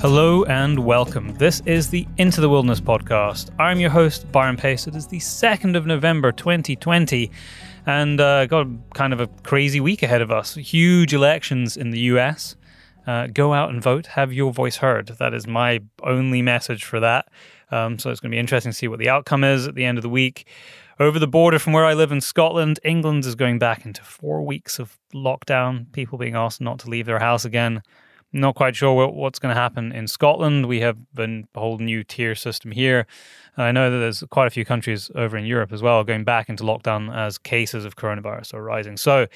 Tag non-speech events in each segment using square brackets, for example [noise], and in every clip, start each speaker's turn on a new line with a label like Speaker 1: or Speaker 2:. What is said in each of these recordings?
Speaker 1: Hello and welcome. This is the Into the Wilderness podcast. I'm your host, Byron Pace. It is the 2nd of November 2020, and uh, got kind of a crazy week ahead of us. Huge elections in the US. Uh, go out and vote, have your voice heard. That is my only message for that. Um, so it's going to be interesting to see what the outcome is at the end of the week. Over the border from where I live in Scotland, England is going back into four weeks of lockdown, people being asked not to leave their house again. Not quite sure what's going to happen in Scotland. We have a whole new tier system here. I know that there's quite a few countries over in Europe as well going back into lockdown as cases of coronavirus are rising. So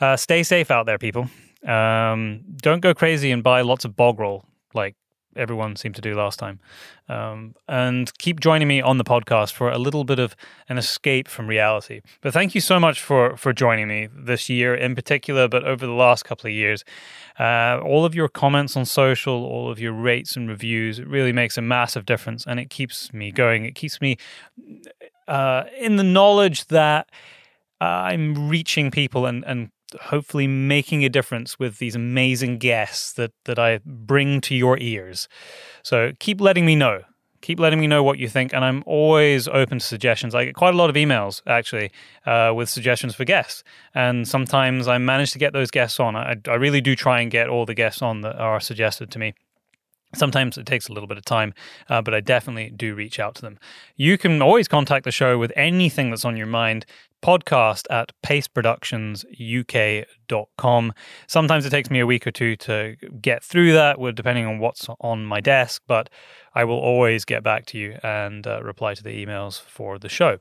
Speaker 1: uh, stay safe out there, people. Um, don't go crazy and buy lots of bog roll like everyone seemed to do last time. Um, and keep joining me on the podcast for a little bit of an escape from reality. But thank you so much for for joining me this year in particular, but over the last couple of years. Uh, all of your comments on social, all of your rates and reviews, it really makes a massive difference, and it keeps me going. It keeps me uh, in the knowledge that. I'm reaching people and, and hopefully making a difference with these amazing guests that that I bring to your ears. So keep letting me know. Keep letting me know what you think, and I'm always open to suggestions. I get quite a lot of emails actually uh, with suggestions for guests, and sometimes I manage to get those guests on. I, I really do try and get all the guests on that are suggested to me. Sometimes it takes a little bit of time, uh, but I definitely do reach out to them. You can always contact the show with anything that's on your mind podcast at paceproductionsuk.com. Sometimes it takes me a week or two to get through that, depending on what's on my desk, but I will always get back to you and uh, reply to the emails for the show.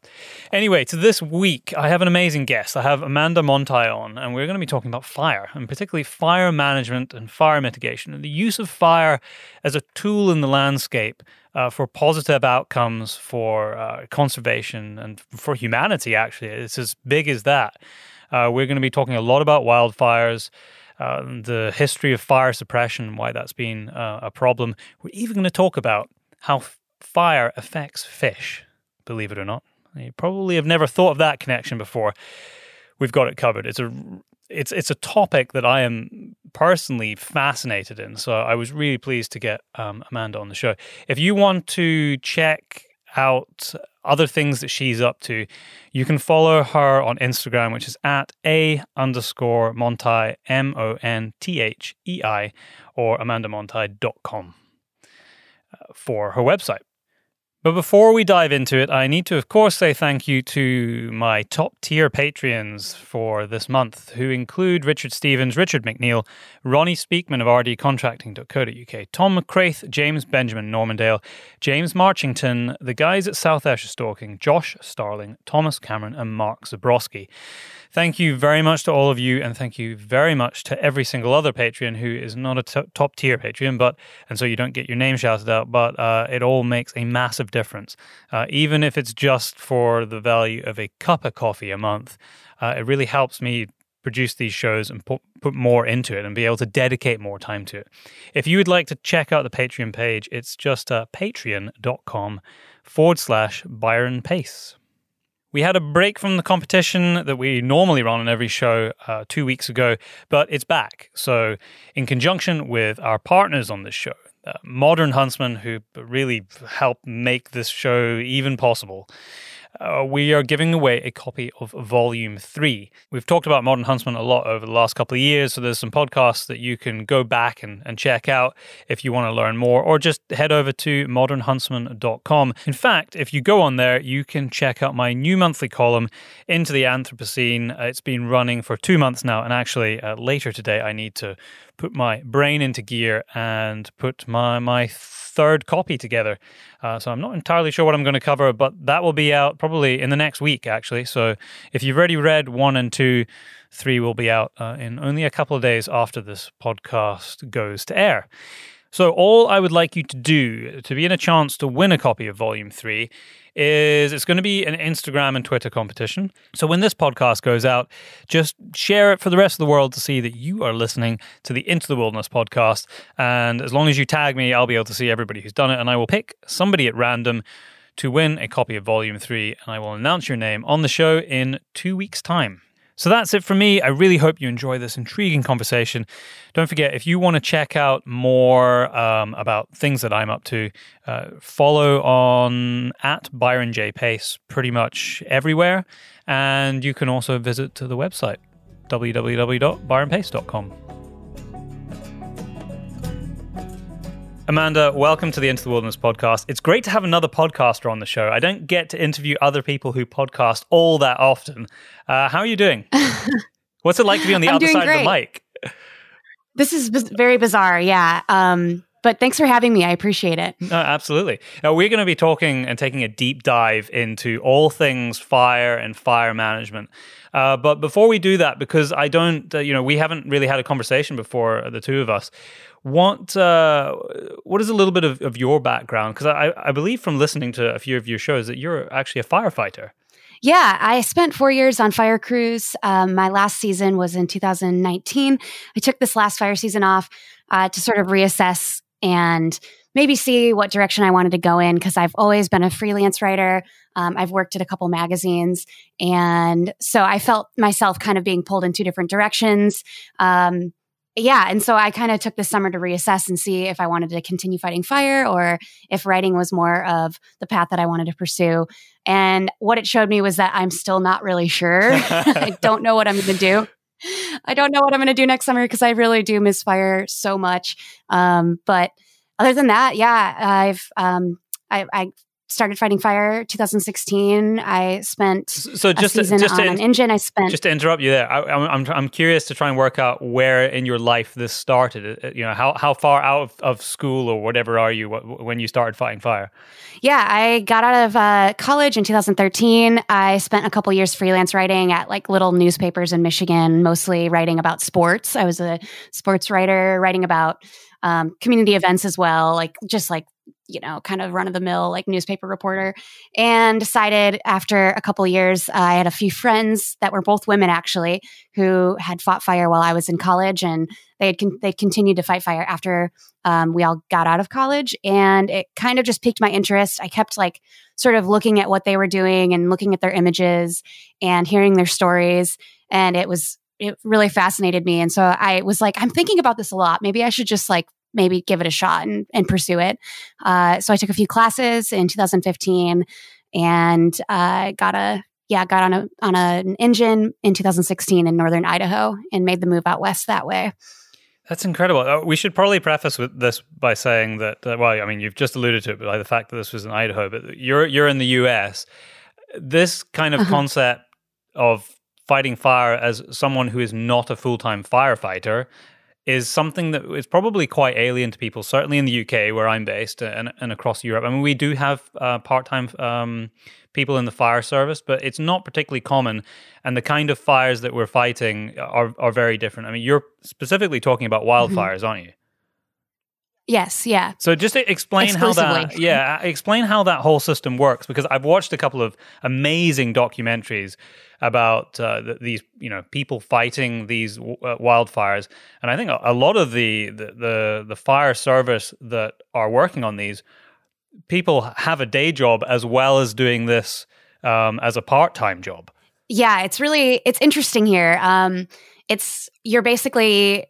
Speaker 1: Anyway, to this week, I have an amazing guest. I have Amanda Monthei on, and we're going to be talking about fire, and particularly fire management and fire mitigation, and the use of fire as a tool in the landscape uh, for positive outcomes for uh, conservation and for humanity, actually. It's as big as that. Uh, we're going to be talking a lot about wildfires. Uh, the history of fire suppression, why that's been uh, a problem. We're even going to talk about how f- fire affects fish, believe it or not. You probably have never thought of that connection before. We've got it covered. It's a it's it's a topic that I am personally fascinated in. So I was really pleased to get um, Amanda on the show. If you want to check out other things that she's up to, you can follow her on Instagram, which is at a underscore Monthei, M O N T H E I, or amandamonthei.com uh, for her website. But before we dive into it, I need to, of course, say thank you to my top tier Patreons for this month, who include Richard Stevens, Richard McNeil, Ronnie Speakman of rdcontracting.co.uk, Tom McCraith, James Benjamin Normandale, James Marchington, the guys at South Ayrshire Stalking, Josh Starling, Thomas Cameron, and Mark Zabrowski. Thank you very much to all of you, and thank you very much to every single other Patreon who is not a t- top tier Patreon, but and so you don't get your name shouted out. But uh, it all makes a massive difference, uh, even if it's just for the value of a cup of coffee a month. Uh, it really helps me produce these shows and put, put more into it and be able to dedicate more time to it. If you would like to check out the Patreon page, it's just uh, patreon.com forward slash Byron Pace. We had a break from the competition that we normally run on every show uh, two weeks ago, but it's back. So, in conjunction with our partners on this show, uh, Modern Huntsman, who really helped make this show even possible, uh, we are giving away a copy of Volume 3. We've talked about Modern Huntsman a lot over the last couple of years, so there's some podcasts that you can go back and, and check out if you want to learn more, or just head over to modernhuntsman.com. In fact, if you go on there, you can check out my new monthly column, Into the Anthropocene. Uh, it's been running for two months now, and actually, uh, later today, I need to put my brain into gear and put my, my third copy together. Uh, so I'm not entirely sure what I'm going to cover, but that will be out probably in the next week, actually. So if you've already read one and two, three will be out uh, in only a couple of days after this podcast goes to air. So, all I would like you to do to be in a chance to win a copy of Volume 3 is it's going to be an Instagram and Twitter competition. So, when this podcast goes out, just share it for the rest of the world to see that you are listening to the Into the Wilderness podcast. And as long as you tag me, I'll be able to see everybody who's done it. And I will pick somebody at random to win a copy of Volume 3, and I will announce your name on the show in two weeks' time. So that's it for me. I really hope you enjoy this intriguing conversation. Don't forget, if you want to check out more um, about things that I'm up to, uh, follow on at Byron J. Pace pretty much everywhere. And you can also visit the website, www.byronpace.com. Amanda, welcome to the Into the Wilderness podcast. It's great to have another podcaster on the show. I don't get to interview other people who podcast all that often. Uh, how are you doing? [laughs] What's it like to be on the other side great. of the mic?
Speaker 2: This is b- very bizarre. Yeah. Um, but thanks for having me. I appreciate it.
Speaker 1: No, absolutely. Now, we're going to be talking and taking a deep dive into all things fire and fire management. Uh, but before we do that, because I don't, uh, you know, we haven't really had a conversation before, the two of us, what uh, what is a little bit of, of your background? Because I, I believe from listening to a few of your shows that you're actually a firefighter.
Speaker 2: Yeah, I spent four years on fire crews. Um, my last season was in 2019. I took this last fire season off uh, to sort of reassess and maybe see what direction I wanted to go in because I've always been a freelance writer. Um, I've worked at a couple magazines. And so I felt myself kind of being pulled in two different directions. Um, yeah. And so I kind of took the summer to reassess and see if I wanted to continue fighting fire or if writing was more of the path that I wanted to pursue. And what it showed me was that I'm still not really sure. [laughs] I [laughs] don't know what I'm going to do. I don't know what I'm going to do next summer because I really do miss fire so much. Um, but other than that, yeah, I've um, I, I started fighting fire 2016 i spent so just to, just to, an engine. I spent
Speaker 1: just to interrupt you there I, am I'm, I'm curious to try and work out where in your life this started. Uh, you know how, how far out of, of school or whatever are you when you started fighting fire?
Speaker 2: Yeah i got out of uh, college in 2013 i spent a couple years freelance writing at like little newspapers in michigan mostly writing about sports. I was a sports writer writing about um, community events as well, like just like you know, kind of run of the mill like newspaper reporter, and decided after a couple years, uh, I had a few friends that were both women actually who had fought fire while I was in college, and they had con- they continued to fight fire after um, we all got out of college, and it kind of just piqued my interest. I kept like sort of looking at what they were doing and looking at their images and hearing their stories, and it was it really fascinated me. And so I was like, I'm thinking about this a lot. Maybe I should just like maybe give it a shot and, and pursue it. Uh, so I took a few classes in 2015 and uh, got a yeah got on a on a, an engine in 2016 in northern Idaho and made the move out west that way.
Speaker 1: That's incredible. Uh, we should probably preface with this by saying that, uh, well, I mean, you've just alluded to it by the fact that this was in Idaho, but you're you're in the U.S. This kind of uh-huh. concept of fighting fire as someone who is not a full time firefighter is something that is probably quite alien to people, certainly in the UK where I'm based and, and across Europe. I mean, we do have uh, part time um, people in the fire service, but it's not particularly common. And the kind of fires that we're fighting are, are very different. I mean, you're specifically talking about mm-hmm. wildfires, aren't you?
Speaker 2: Yes, yeah.
Speaker 1: So just explain how that yeah, explain how that whole system works because I've watched a couple of amazing documentaries about uh, these you know people fighting these uh, wildfires, and I think a, lot of the, the, the the fire service that are working on these people have a day job as well as doing this um, as a part time job.
Speaker 2: Yeah, it's really it's interesting here. Um, it's you're basically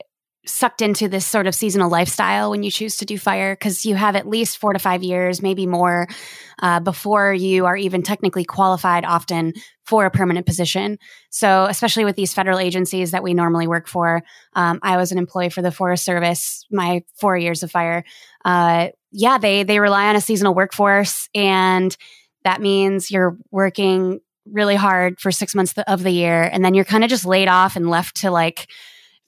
Speaker 2: sucked into this sort of seasonal lifestyle when you choose to do fire because you have at least four to five years, maybe more, uh, before you are even technically qualified often for a permanent position. So, especially with these federal agencies that we normally work for, um, I was an employee for the Forest Service, my four years of fire. Uh, yeah, they they rely on a seasonal workforce, and that means you're working really hard for six months of the year, and then you're kind of just laid off and left to like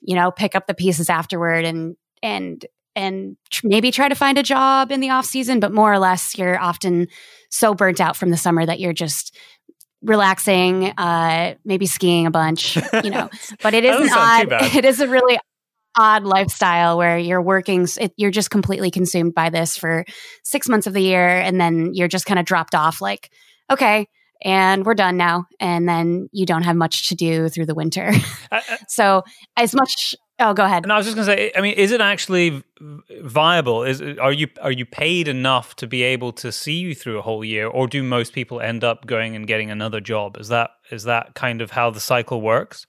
Speaker 2: you know, pick up the pieces afterward and, and, and tr- maybe try to find a job in the off season, but more or less you're often so burnt out from the summer that you're just relaxing, uh, maybe skiing a bunch, you know, [laughs] but it is an odd, it is a really odd lifestyle where you're working, it, you're just completely consumed by this for six months of the year. And then you're just kind of dropped off like, okay, and we're done now. And then you don't have much to do through the winter. [laughs] so, as much Oh, go ahead.
Speaker 1: And I was just going to say, I mean, is it actually viable? Is are you are you paid enough to be able to see you through a whole year, or do most people end up going and getting another job? Is that is that kind of how the cycle works?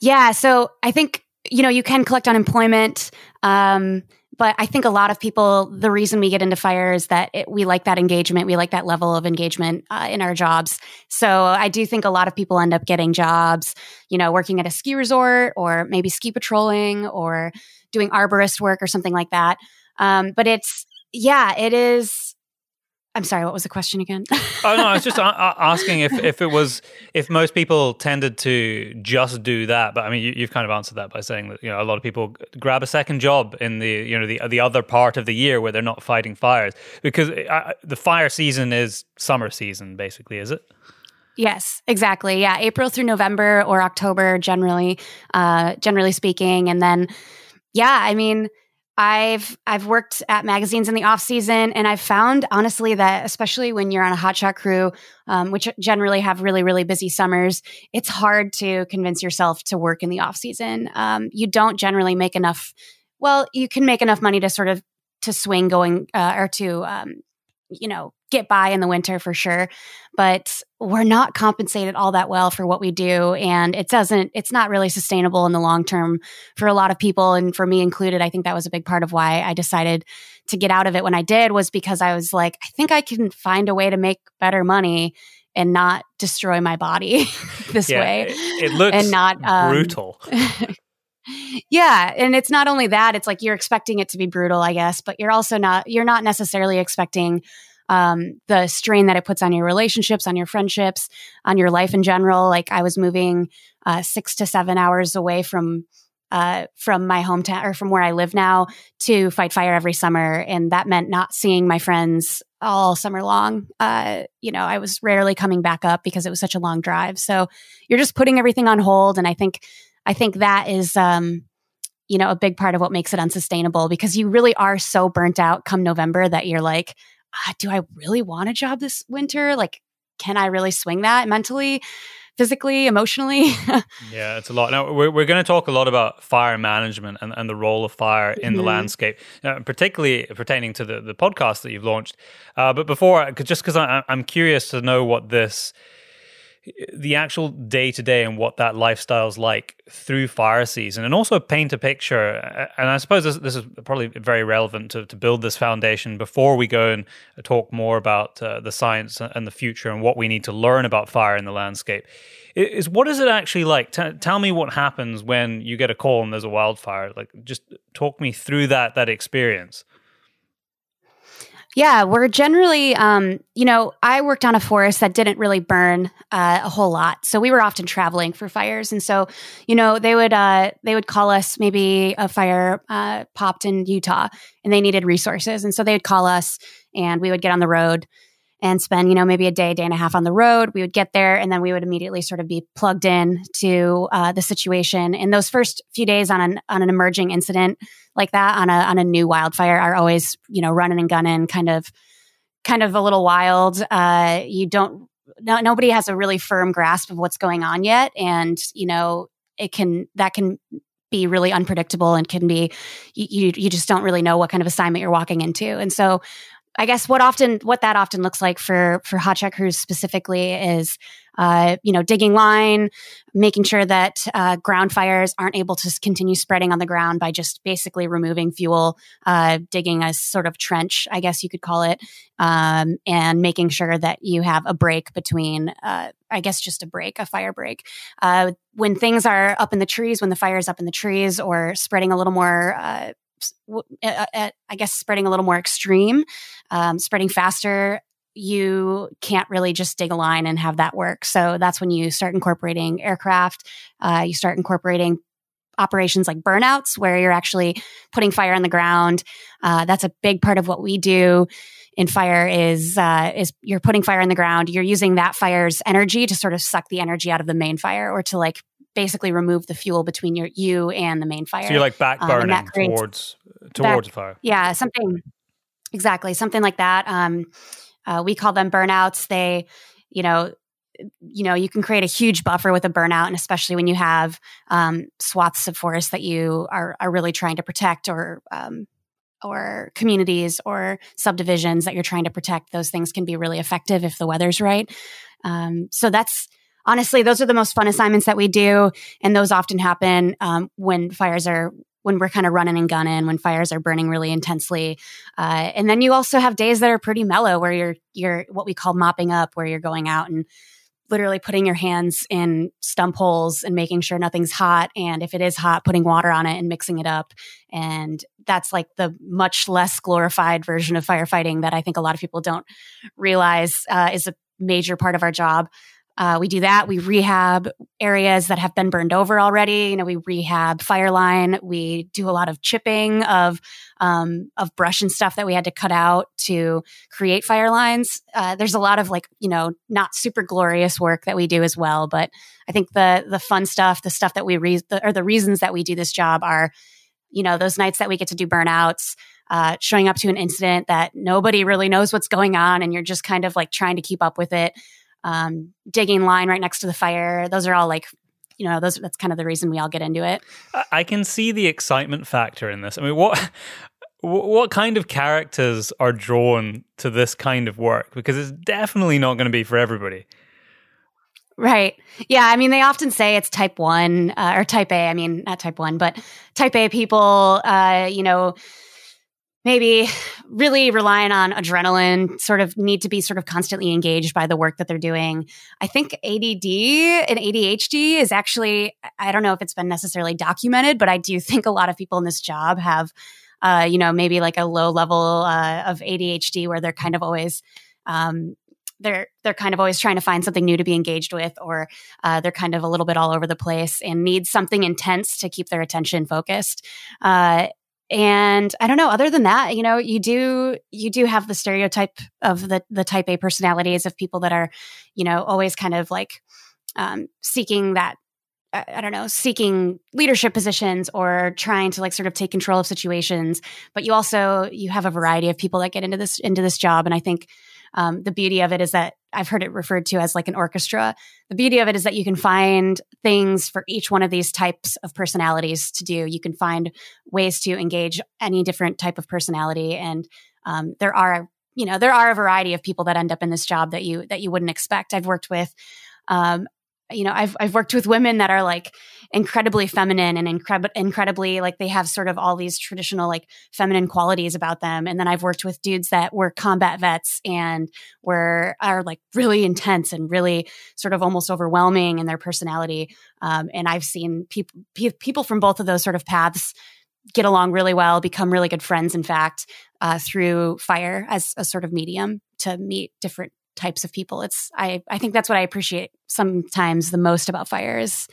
Speaker 2: Yeah, so I think you know you can collect unemployment. Um, but I think a lot of people, the reason we get into fire is that it, we like that engagement. We like that level of engagement uh, in our jobs. So I do think a lot of people end up getting jobs, you know, working at a ski resort or maybe ski patrolling or doing arborist work or something like that. Um, but it's, yeah, it is I'm sorry, what was the question again? [laughs]
Speaker 1: oh no, I was just a- asking if, if it was if most people tended to just do that. But I mean, you, have kind of answered that by saying that you know a lot of people grab a second job in the you know the the other part of the year where they're not fighting fires because uh, the fire season is summer season, basically, is it?
Speaker 2: Yes, exactly. Yeah, April through November or October, generally, uh, generally speaking, and then yeah, I mean I've I've worked at magazines in the off season, and I've found honestly that especially when you're on a hotshot crew, um, which generally have really really busy summers, it's hard to convince yourself to work in the off season. Um, you don't generally make enough. Well, you can make enough money to sort of to swing going uh, or to um, you know get by in the winter for sure but we're not compensated all that well for what we do and it doesn't it's not really sustainable in the long term for a lot of people and for me included i think that was a big part of why i decided to get out of it when i did was because i was like i think i can find a way to make better money and not destroy my body [laughs] this
Speaker 1: yeah,
Speaker 2: way
Speaker 1: it, it looks and not um, brutal. [laughs]
Speaker 2: Yeah and it's not only that it's like you're expecting it to be brutal i guess but you're also not you're not necessarily expecting um, the strain that it puts on your relationships, on your friendships, on your life in general. Like I was moving uh, six to seven hours away from uh, from my hometown or from where I live now to fight fire every summer, and that meant not seeing my friends all summer long. Uh, you know, I was rarely coming back up because it was such a long drive. So you're just putting everything on hold, and I think I think that is. Um, you know, a big part of what makes it unsustainable because you really are so burnt out come November that you're like, ah, do I really want a job this winter? Like, can I really swing that mentally? physically, emotionally. [laughs]
Speaker 1: yeah, it's a lot. Now, we're, we're going to talk a lot about fire management and, and the role of fire in mm-hmm. the landscape, uh, particularly pertaining to the, the podcast that you've launched. Uh, but before, just because I'm curious to know what this the actual day to day and what that lifestyle is like through fire season, and also paint a picture. And I suppose this, this is probably very relevant to, to build this foundation before we go and talk more about uh, the science and the future and what we need to learn about fire in the landscape. Is what is it actually like? T- tell me what happens when you get a call and there's a wildfire. Like, just talk me through that that experience.
Speaker 2: Yeah, we're generally, um, you know, I worked on a forest that didn't really burn uh, a whole lot, so we were often traveling for fires, and so, you know, they would uh, they would call us maybe a fire uh, popped in Utah, and they needed resources, and so they would call us, and we would get on the road and spend, you know, maybe a day, day and a half on the road. We would get there and then we would immediately sort of be plugged in to uh, the situation. And those first few days on an on an emerging incident like that, on a on a new wildfire, are always, you know, running and gunning, kind of kind of a little wild. Uh, you don't no, nobody has a really firm grasp of what's going on yet, and you know, it can that can be really unpredictable and can be you you just don't really know what kind of assignment you're walking into. And so I guess what often what that often looks like for for hotshot crews specifically is uh, you know digging line, making sure that uh, ground fires aren't able to continue spreading on the ground by just basically removing fuel, uh, digging a sort of trench, I guess you could call it, um, and making sure that you have a break between. Uh, I guess just a break, a fire break. Uh, when things are up in the trees, when the fire is up in the trees, or spreading a little more uh, I guess spreading a little more extreme, um, spreading faster, you can't really just dig a line and have that work. So that's when you start incorporating aircraft. Uh, you start incorporating operations like burnouts, where you're actually putting fire on the ground. Uh, that's a big part of what we do in fire. Is uh, is you're putting fire on the ground. You're using that fire's energy to sort of suck the energy out of the main fire, or to like basically remove the fuel between your you and the main fire.
Speaker 1: So you're like back um, burning um, towards towards back, fire.
Speaker 2: Yeah, something exactly something like that. Um, uh, we call them burnouts. They, you know, you know you can create a huge buffer with a burnout and especially when you have um, swaths of forest that you are, are really trying to protect or um, or communities or subdivisions that you're trying to protect those things can be really effective if the weather's right um, so that's honestly those are the most fun assignments that we do and those often happen um, when fires are when we're kind of running and gunning, when fires are burning really intensely. Uh, and then you also have days that are pretty mellow where you're, you're what we call mopping up, where you're going out and literally putting your hands in stump holes and making sure nothing's hot. And if it is hot, putting water on it and mixing it up. And that's like the much less glorified version of firefighting that I think a lot of people don't realize uh, is a major part of our job. Uh, we do that. We rehab areas that have been burned over already. You know, we rehab fireline. We do a lot of chipping of um, of brush and stuff that we had to cut out to create fire lines. Uh, there's a lot of like you know not super glorious work that we do as well. But I think the the fun stuff, the stuff that we re- the, or the reasons that we do this job are, you know, those nights that we get to do burnouts. Uh, showing up to an incident that nobody really knows what's going on and you're just kind of like trying to keep up with it um, digging line right next to the fire. Those are all like you know those that's kind of the reason we all get into it.
Speaker 1: I can see the excitement factor in this. I mean what [laughs] what kind of characters are drawn to this kind of work? Because it's definitely not going to be for everybody.
Speaker 2: Right. Yeah i mean they often say it's type 1 uh, or type a i mean not type 1 but type a people uh, you know maybe really relying on adrenaline, sort of need to be sort of constantly engaged by the work that they're doing. I think ADD and ADHD is actually, I don't know if it's been necessarily documented, but I do [laughs] think a lot of people in this job have, uh, you know, maybe like a low level uh, of ADHD where they're kind of always, um, they're they're kind of always trying to find something new to be engaged with, or uh, they're kind of a little bit all over the place and need something intense to keep their attention focused. Uh, and i don't know other than that you know you do you do have the stereotype of the the type a personalities of people that are you know always kind of like um, seeking that I don't know, seeking leadership positions or trying to like sort of take control of situations. But you also you have a variety of people that get into this into this job, and I think um, the beauty of it is that I've heard it referred to as like an orchestra. The beauty of it is that you can find things for each one of these types of personalities to do. You can find ways to engage any different type of personality, and um, there are you know there are a variety of people that end up in this job that you that you wouldn't expect. I've worked with um, you know, I've I've worked with women that are like incredibly feminine and incre- incredibly like they have sort of all these traditional like feminine qualities about them. And then I've worked with dudes that were combat vets and were are like really intense and really sort of almost overwhelming in their personality. Um, and I've seen people pe- people from both of those sort of paths get along really well, become really good friends. In fact, uh, through fire as a sort of medium to meet different types of people. It's I I think that's what I appreciate sometimes the most about fire is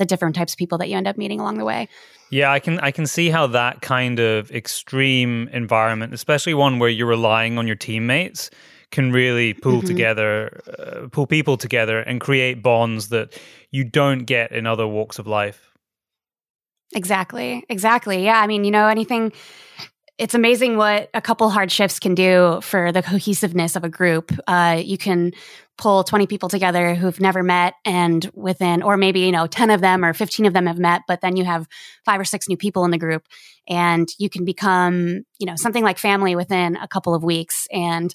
Speaker 2: the different types of people that you end up meeting along the way.
Speaker 1: Yeah, I can I can see how that kind of extreme environment, especially one where you're relying on your teammates, can really pull mm-hmm. together, uh, pull people together, and create bonds that you don't get in other walks of life.
Speaker 2: Exactly. Exactly. Yeah. I mean, you know, anything it's amazing what a couple hard shifts can do for the cohesiveness of a group. Uh, you can pull 20 people together who've never met and within, or maybe, you know, 10 of them or 15 of them have met, but then you have five or six new people in the group and you can become, you know, something like family within a couple of weeks. And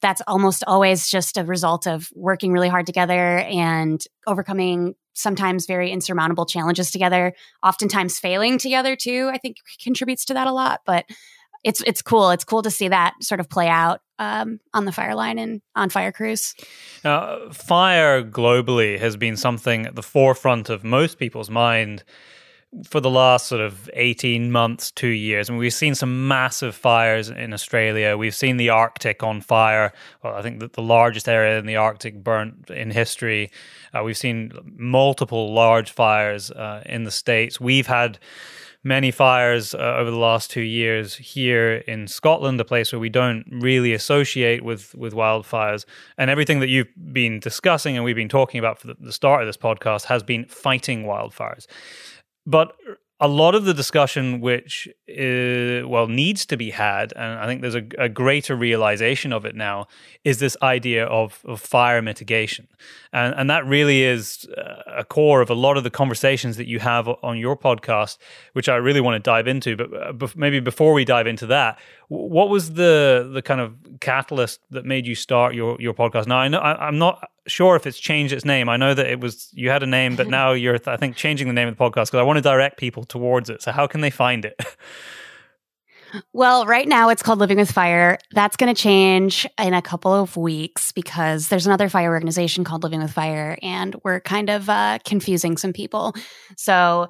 Speaker 2: that's almost always just a result of working really hard together and overcoming sometimes very insurmountable challenges together, oftentimes failing together too, I think contributes to that a lot. But it's it's cool. It's cool to see that sort of play out um, on the fire line and on fire crews.
Speaker 1: Now, fire globally has been something at the forefront of most people's mind for the last sort of 18 months, two years. I mean, we've seen some massive fires in Australia. We've seen the Arctic on fire. Well, I think that the largest area in the Arctic burnt in history. Uh, we've seen multiple large fires uh, in the States. We've had many fires uh, over the last two years here in Scotland, a place where we don't really associate with with wildfires. And everything that you've been discussing and we've been talking about for the, the start of this podcast has been fighting wildfires. But a lot of the discussion which uh, well needs to be had and i think there's a, a, greater realization of it now is this idea of, of fire mitigation and, and that really is uh, a core of a lot of the conversations that you have on your podcast which i really want to dive into but uh, maybe before we dive into that what was the the kind of catalyst that made you start your your podcast now i know I, i'm not sure if it's changed its name. I know that it was you had a name, but [laughs] now you're I think changing the name of the podcast because I want to direct people towards it. So how can they find it? [laughs]
Speaker 2: Well, right now it's called Living with Fire. That's going to change in a couple of weeks because there's another fire organization called Living with Fire, and we're kind of uh, confusing some people. So,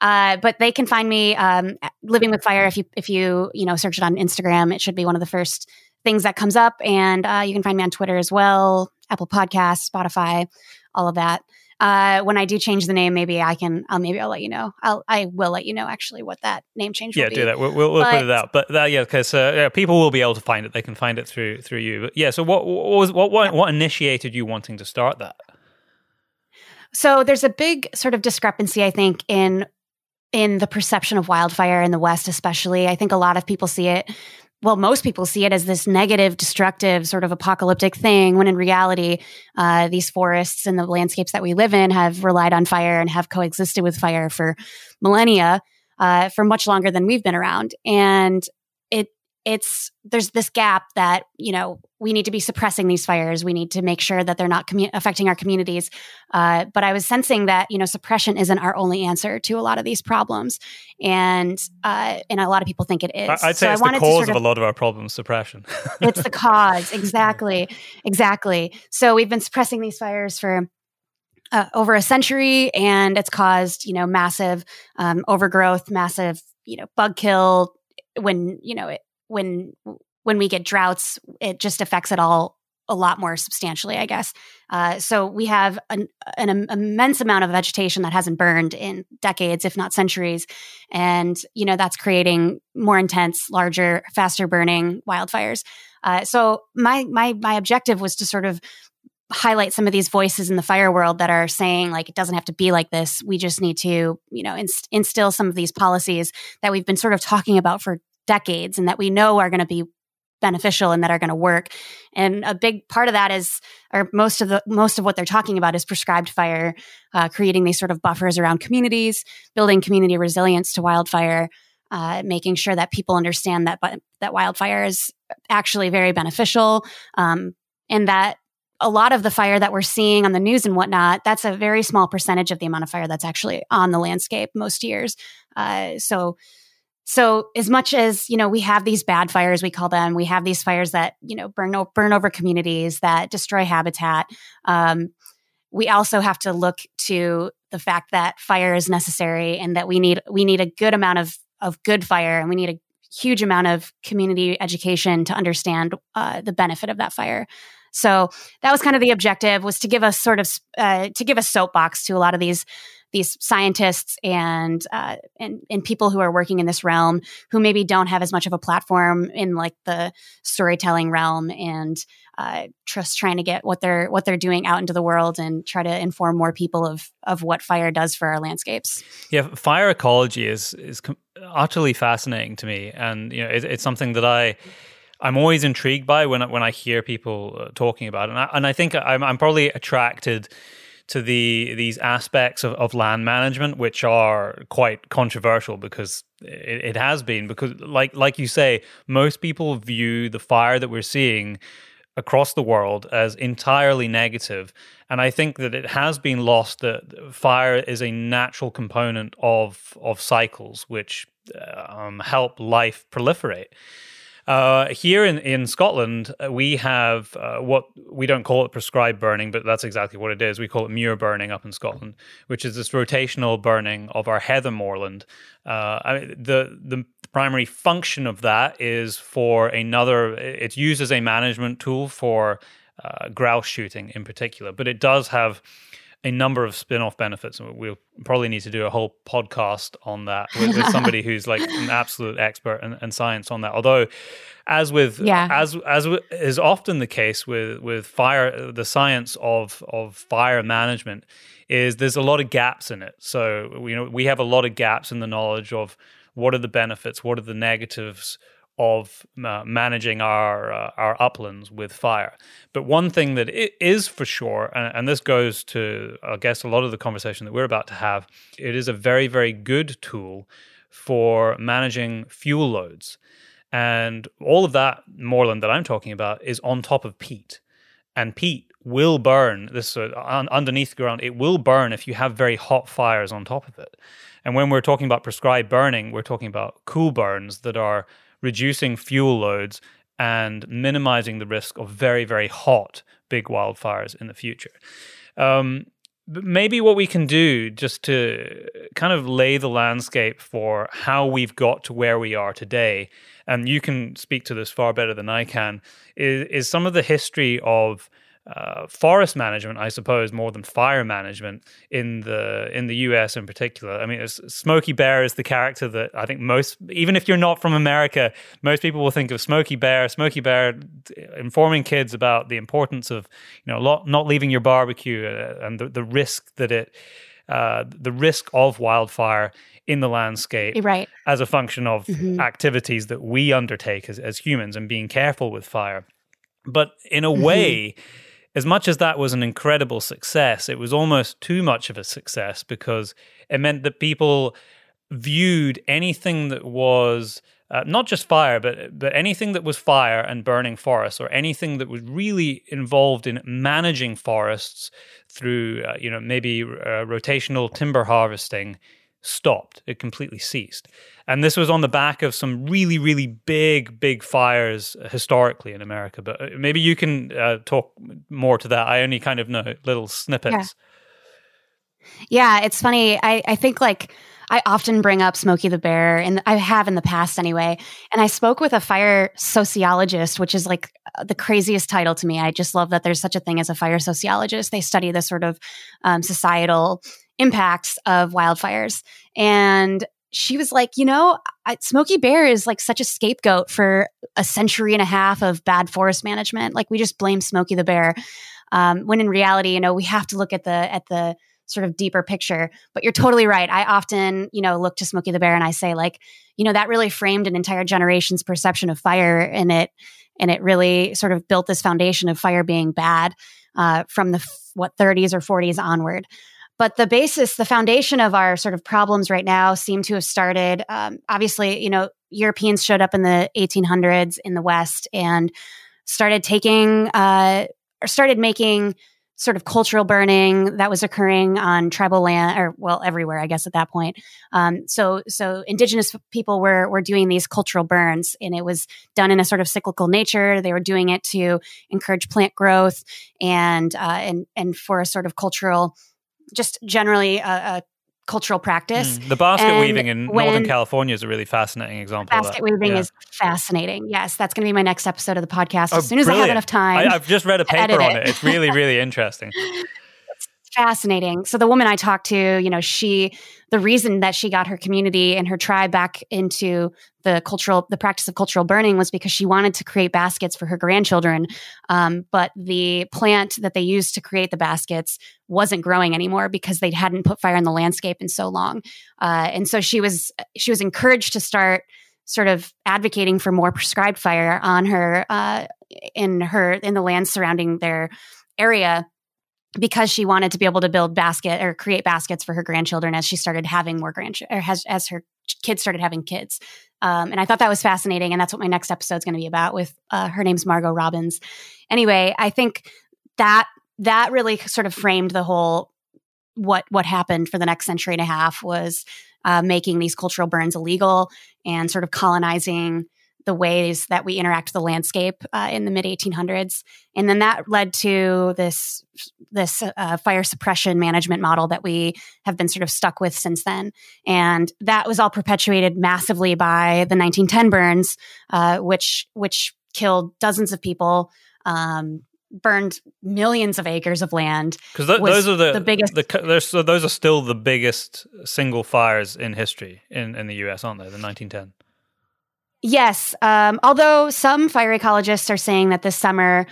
Speaker 2: uh, but they can find me um, Living with Fire if you if you you know search it on Instagram. It should be one of the first things that comes up, and uh, you can find me on Twitter as well. Apple Podcasts, Spotify, all of that. Uh, when I do change the name, maybe I can. I'll maybe I'll let you know. I'll I will let you know actually what that name change.
Speaker 1: Yeah, do that. We'll, we'll, we'll but, put it out. But that, yeah, because uh, yeah, people will be able to find it. They can find it through through you. But yeah. So what, what was what what, what initiated you wanting to start that?
Speaker 2: So there's a big sort of discrepancy, I think, in in the perception of wildfire in the West, especially. I think a lot of people see it well, most people see it as this negative, destructive, sort of apocalyptic thing, when in reality, uh, these forests and the landscapes that we live in have relied on fire and have coexisted with fire for millennia, uh, for much longer than we've been around. And it's there's this gap that you know we need to be suppressing these fires. We need to make sure that they're not commu- affecting our communities. Uh, but i was sensing that you know suppression isn't our only answer to a lot of these problems. And uh, and a lot of people think it is.
Speaker 1: I'd say so it's the cause sort of, of, a lot of our problems suppression. [laughs]
Speaker 2: It's the cause. Exactly. Exactly. So we've been suppressing these fires for uh, over a century and it's caused you know massive um, overgrowth massive you know bug kill when you know it, when when we get droughts, it just affects it all a lot more substantially, I guess. Uh, so we have an, an, immense amount of vegetation that hasn't burned in decades, if not centuries, and you know that's creating more intense, larger, faster burning wildfires. Uh, so my my my objective was to sort of highlight some of these voices in the fire world that are saying like it doesn't have to be like this we just need to you know inst- instill some of these policies that we've been sort of talking about for decades and that we know are going to be beneficial and that are going to work. And a big part of that is, or most of the most of what they're talking about is prescribed fire, uh, creating these sort of buffers around communities, building community resilience to wildfire, uh, making sure that people understand that that wildfire is actually very beneficial, um, and that a lot of the fire that we're seeing on the news and whatnot, that's a very small percentage of the amount of fire that's actually on the landscape most years. Uh, so so as much as, you know, we have these bad fires, we call them, we have these fires that, you know, burn, burn over communities, that destroy habitat. Um, we also have to look to the fact that fire is necessary and that we need, we need a good amount of, of good fire and we need a huge amount of community education to understand uh, the benefit of that fire. So that was kind of the objective was to give us sort of uh, to give a soapbox to a lot of these these scientists and, uh, and and people who are working in this realm who maybe don't have as much of a platform in like the storytelling realm and uh, just trying to get what they're what they're doing out into the world and try to inform more people of of what fire does for our landscapes.
Speaker 1: Yeah, fire ecology is is utterly fascinating to me, and you know it, it's something that I. I'm always intrigued by when when I hear people uh, talking about it, and I, and I think I'm, I'm probably attracted to the these aspects of, of land management, which are quite controversial because it, it has been because like like you say, most people view the fire that we're seeing across the world as entirely negative. And I think that it has been lost that fire is a natural component of of cycles which um, help life proliferate. Uh, here in, in Scotland, uh, we have uh, what we don't call it prescribed burning, but that's exactly what it is. We call it muir burning up in Scotland, which is this rotational burning of our heather moorland. Uh, I mean, the the primary function of that is for another. It's used as a management tool for uh, grouse shooting in particular, but it does have a number of spin-off benefits and we'll probably need to do a whole podcast on that with, with somebody [laughs] who's like an absolute expert in, in, science on that although as with yeah. as as is often the case with with fire the science of of fire management is there's a lot of gaps in it so you know we have a lot of gaps in the knowledge of what are the benefits what are the negatives of uh, managing our uh, our uplands with fire. But one thing that it is for sure, and, and, this goes to I guess a lot of the conversation that we're about to have, it is a very very good tool for managing fuel loads, and all of that moorland that I'm talking about is on top of peat, and peat will burn this uh, un- underneath the ground. It will burn if you have very hot fires on top of it. And when we're talking about prescribed burning, we're talking about cool burns that are reducing fuel loads and minimizing the risk of very, very hot big wildfires in the future. Um, but maybe what we can do just to kind of lay the landscape for how we've got to where we are today, and you can speak to this far better than I can, is, is some of the history of uh, forest management, I suppose, more than fire management in the in the U.S. in particular. I mean, Smokey Bear is the character that I think most, even if you're not from America, most people will think of Smokey Bear. Smokey Bear informing kids about the importance of you know not leaving your barbecue uh, and the, the risk that it. Uh, the risk of wildfire in the landscape
Speaker 2: right.
Speaker 1: as a function of mm-hmm. activities that we undertake as, as humans and being careful with fire. But in a mm-hmm. way, as much as that was an incredible success, it was almost too much of a success because it meant that people viewed anything that was uh, not just fire, but but anything that was fire and burning forests, or anything that was really involved in managing forests through, uh, you know, maybe uh, rotational timber harvesting, stopped. It completely ceased. And this was on the back of some really, really big, big fires historically in America. But uh, maybe you can uh, talk more to that. I only kind of know little snippets.
Speaker 2: Yeah, yeah it's funny. I, I think like I often bring up Smokey the Bear, and I have in the past anyway. And I spoke with a fire sociologist, which is like uh, the craziest title to me. I just love that there's such a thing as a fire sociologist. They study the sort of um, societal impacts of wildfires. And she was like, you know, I, Smokey Bear is like such a scapegoat for a century and a half of bad forest management. Like we just blame Smokey the Bear, um, when in reality, you know, we have to look at the at the sort of deeper picture. But you're totally right. I often, you know, look to Smokey the Bear and I say, like, you know, that really framed an entire generation's perception of fire, and it and it really sort of built this foundation of fire being bad uh, from the what 30s or 40s onward. But the basis, the foundation of our sort of problems right now seem to have started. Um, obviously, you know, Europeans showed up in the 1800s in the West and started taking, uh, or started making sort of cultural burning that was occurring on tribal land, or well, everywhere, I guess, at that point. Um, so, so indigenous people were were doing these cultural burns, and it was done in a sort of cyclical nature. They were doing it to encourage plant growth and uh, and and for a sort of cultural just generally a, a cultural practice.
Speaker 1: Mm. The basket and weaving in Northern California is a really fascinating example.
Speaker 2: Basket weaving yeah. is fascinating. Yes, that's going to be my next episode of the podcast. Oh, as soon as brilliant. I have enough time,
Speaker 1: I, have just read a paper on it. it. It's really, really interesting. [laughs]
Speaker 2: fascinating. So the woman I talked to, you know, she the reason that she got her community and her tribe back into the cultural the practice of cultural burning was because she wanted to create baskets for her grandchildren. Um, but the plant that they used to create the baskets wasn't growing anymore because they hadn't put fire in the landscape in so long. Uh, and so she was she was encouraged to start sort of advocating for more prescribed fire on her uh, in her in the land surrounding their area because she wanted to be able to build basket or create baskets for her grandchildren as she started having more grandchildren or has, as her kids started having kids. Um, and I thought that was fascinating. And that's what my next episode is going to be about with, uh, her name's Margo Robbins. Anyway, I think that, that really sort of framed the whole, what, what happened for the next century and a half was, uh, making these cultural burns illegal and sort of colonizing the ways that we interact with the landscape uh, in the mid 1800s, and then that led to this this uh, fire suppression management model that we have been sort of stuck with since then, and that was all perpetuated massively by the 1910 burns, uh, which which killed dozens of people. Um, burned millions of acres of land.
Speaker 1: Because th- those are the,
Speaker 2: the biggest.
Speaker 1: The, so those are still the biggest single fires in history in, in the U.S., aren't they? The 1910.
Speaker 2: Yes. Um, although some fire ecologists are saying that this summer,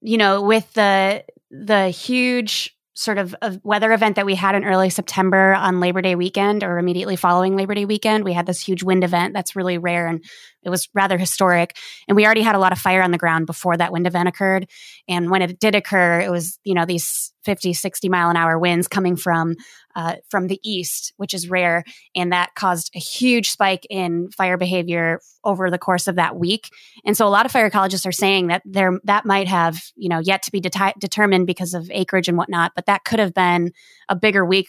Speaker 2: you know, with the the huge sort of weather event that we had in early September on Labor Day weekend or immediately following Labor Day weekend. We had this huge wind event that's really rare and it was rather historic. And we already had a lot of fire on the ground before that wind event occurred. And when it did occur, it was, you know, these 50, 60 mile an hour winds coming from uh, from the east, which is rare, and that caused a huge spike in fire behavior over the course of that week. And so, a lot of fire ecologists are saying that there that might have you know yet to be de- determined because of acreage and whatnot, but that could have been a bigger week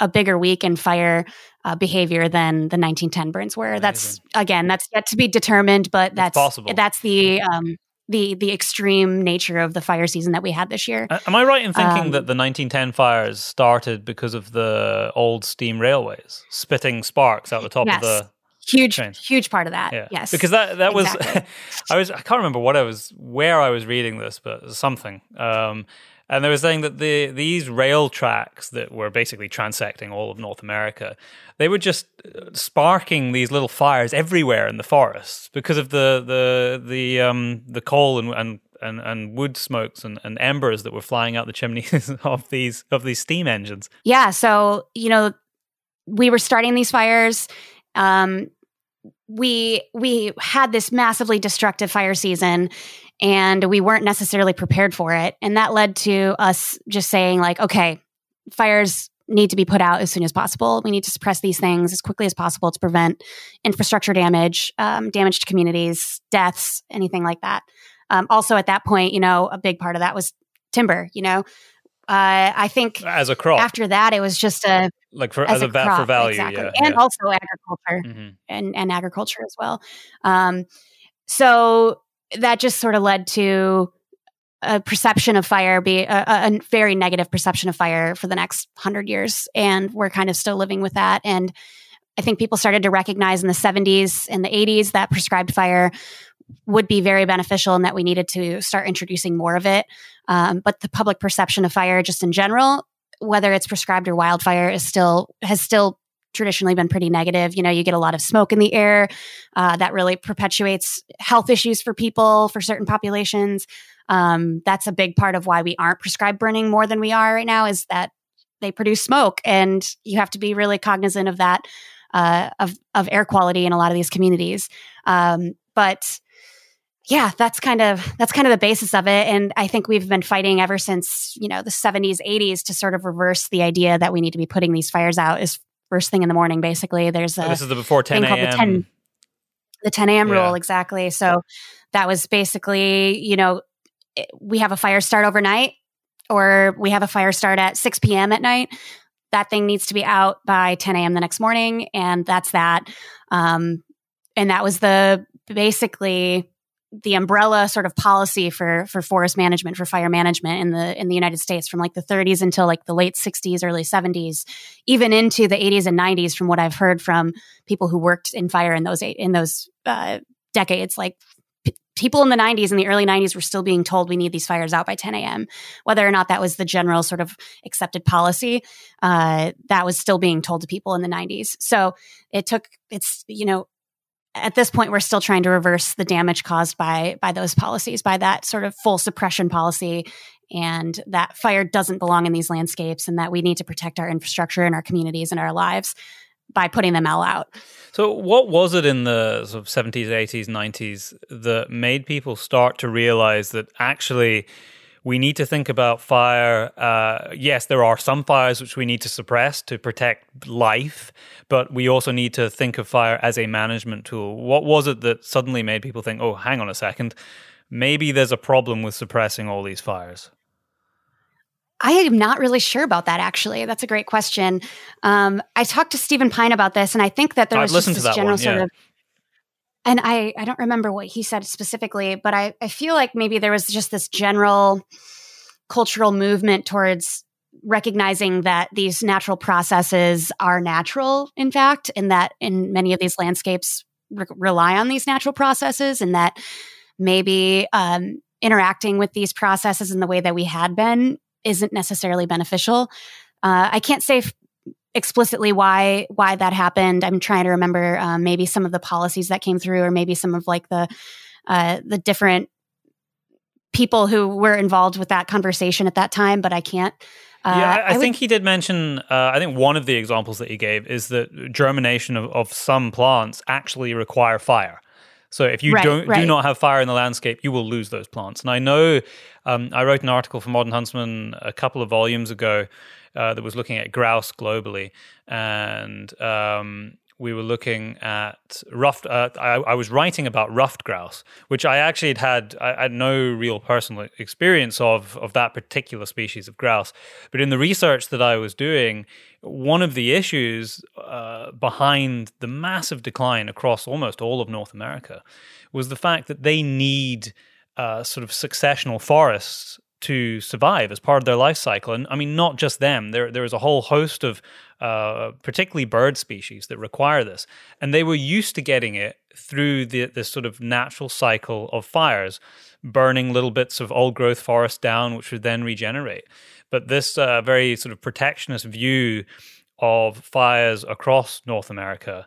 Speaker 2: a bigger week in fire uh, behavior than the 1910 burns were. Amazing. That's again, that's yet to be determined, but that's
Speaker 1: possible.
Speaker 2: That's the um, the the extreme nature of the fire season that we had this year.
Speaker 1: Am I right in thinking um, that the 1910 fires started because of the old steam railways spitting sparks out the top
Speaker 2: yes.
Speaker 1: of the
Speaker 2: huge huge part of that?
Speaker 1: Yeah.
Speaker 2: Yes,
Speaker 1: because that that
Speaker 2: exactly.
Speaker 1: was [laughs] I was I can't remember what I was where I was reading this, but something. Um, and they were saying that the these rail tracks that were basically transecting all of North America, they were just uh, sparking these little fires everywhere in the forests because of the the the um the coal and and and, and wood smokes and, and embers that were flying out the chimneys [laughs] of these of these steam engines.
Speaker 2: Yeah, so you know, we were starting these fires. Um, we we had this massively destructive fire season and we weren't necessarily prepared for it. And that led to us just saying, like, okay, fires need to be put out as soon as possible. We need to suppress these things as quickly as possible to prevent infrastructure damage, um, damage to communities, deaths, anything like that. Um, also, at that point, you know, a big part of that was timber. You know, uh, I think
Speaker 1: as a crop.
Speaker 2: After that, it was just a
Speaker 1: like for as, as a, crop, for value,
Speaker 2: exactly.
Speaker 1: yeah,
Speaker 2: and
Speaker 1: yeah.
Speaker 2: also agriculture mm-hmm. and and agriculture as well. Um, so that just sort of led to a perception of fire be a, a, very negative perception of fire for the next hundred years, and we're kind of still living with that. And I think people started to recognize in the 70s and the 80s that prescribed fire would be very beneficial and that we needed to start introducing more of it. Um, but the public perception of fire, just in general, whether it's prescribed or wildfire, is still has still traditionally been pretty negative. You know, you get a lot of smoke in the air uh, that really perpetuates health issues for people, for certain populations. Um, that's a big part of why we aren't prescribed burning more than we are right now is that they produce smoke and you have to be really cognizant of that, uh, of, of air quality in a lot of these communities. Um, but yeah, that's kind of that's kind of the basis of it. And I think we've been fighting ever since, you know, the 70s, 80s to sort of reverse the idea that we need to be putting these fires out as first thing in the morning. Basically, there's a
Speaker 1: this is the before ten a.m.
Speaker 2: The 10, the 10 a.m. Yeah. rule exactly. So that was basically, you know, we have a fire start overnight, or we have a fire start at 6 p.m. at night. That thing needs to be out by 10 a.m. the next morning, and that's that. Um, and that was the basically the umbrella sort of policy for for forest management for fire management in the in the United States from like the 30s until like the late 60s early 70s even into the 80s and 90s from what I've heard from people who worked in fire in those in those uh, decades. Like people in the 90s and the early 90s were still being told we need these fires out by 10 a.m whether or not that was the general sort of accepted policy uh, that was still being told to people in the 90s so it took it's you know at this point we're still trying to reverse the damage caused by by those policies by that sort of full suppression policy and that fire doesn't belong in these landscapes and that we need to protect our infrastructure and our communities and our lives by putting them all out.
Speaker 1: So, what was it in the sort of 70s, 80s, 90s that made people start to realize that actually we need to think about fire. Uh, yes, there are some fires which we need to suppress to protect life, but we also need to think of fire as a management tool. What was it that suddenly made people think, oh, hang on a second, maybe there's a problem with suppressing all these fires?
Speaker 2: I am not really sure about that. Actually, that's a great question. Um, I talked to Stephen Pyne about this, and I think that there was just this general one, yeah. sort of and I, I don't remember what he said specifically, but I, I feel like maybe there was just this general cultural movement towards recognizing that these natural processes are natural, in fact, and that in many of these landscapes re- rely on these natural processes, and that maybe um, interacting with these processes in the way that we had been isn't necessarily beneficial. Uh, I can't say f- explicitly why why that happened. I'm trying to remember uh, maybe some of the policies that came through, or maybe some of like the uh, the different people who were involved with that conversation at that time. But I can't.
Speaker 1: Uh, yeah, I, I, I think he did mention. Uh, I think one of the examples that he gave is that germination of, of some plants actually require fire. So if you right, don't right. do not have fire in the landscape, you will lose those plants. And I know um, I wrote an article for Modern Huntsman a couple of volumes ago uh, that was looking at grouse globally, and um, we were looking at ruffed. Uh, I, I, was writing about ruffed grouse, which I actually had had, I had no real personal experience of of that particular species of grouse. But in the research that I was doing, one of the issues uh, behind the massive decline across almost all of North America was the fact that they need uh, sort of successional forests to survive as part of their life cycle. And I mean, not just them. There, there is a whole host of, uh, particularly bird species, that require this, and they were used to getting it through the this sort of natural cycle of fires, burning little bits of old growth forest down, which would then regenerate. But this uh, very sort of protectionist view of fires across North America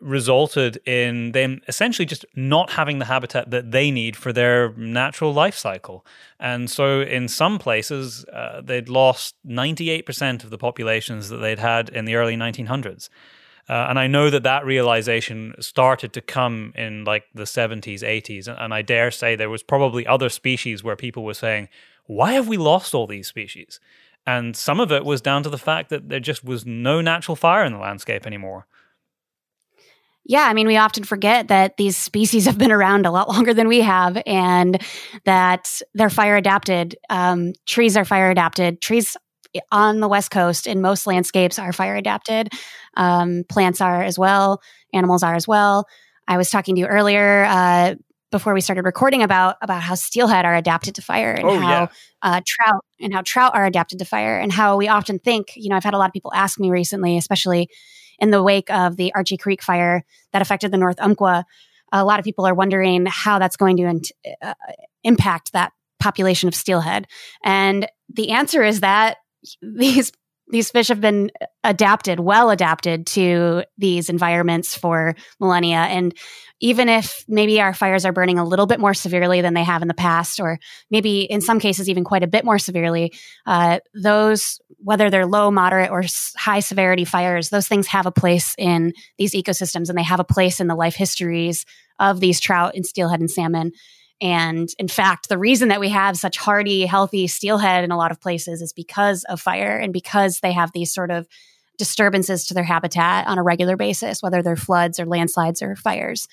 Speaker 1: resulted in them essentially just not having the habitat that they need for their natural life cycle. And so, in some places, uh, they'd lost 98% of the populations that they'd had in the early 1900s. Uh, and I know that that realization started to come in like the 70s, 80s. And, and I dare say there was probably other species where people were saying, why have we lost all these species? And some of it was down to the fact that there just was no natural fire in the landscape anymore.
Speaker 2: Yeah, I mean, we often forget that these species have been around a lot [laughs] longer than we have, and that they're fire adapted. Um, trees are fire adapted. Trees on the West Coast in most landscapes are fire adapted. Um, plants are as well. Animals are as well. I was talking to you earlier uh, before we started recording about about how steelhead are adapted to fire and oh, how yeah. uh, trout and how trout are adapted to fire and how we often think. You know, I've had a lot of people ask me recently, especially in the wake of the Archie Creek fire that affected the North Umpqua. A lot of people are wondering how that's going to uh, impact that population of steelhead. And the answer is that [laughs] these these fish have been adapted, well adapted to these environments for millennia. And even if maybe our fires are burning a little bit more severely than they have in the past, or maybe in some cases even quite a bit more severely, uh, those, whether they're low, moderate, or high severity fires, those things have a place in these ecosystems and they have a place in the life histories of these trout and steelhead and salmon. And in fact, the reason that we have such hardy, healthy steelhead in a lot of places is because of fire and because they have these sort of disturbances to their habitat on a regular basis, whether they're floods or landslides or fires.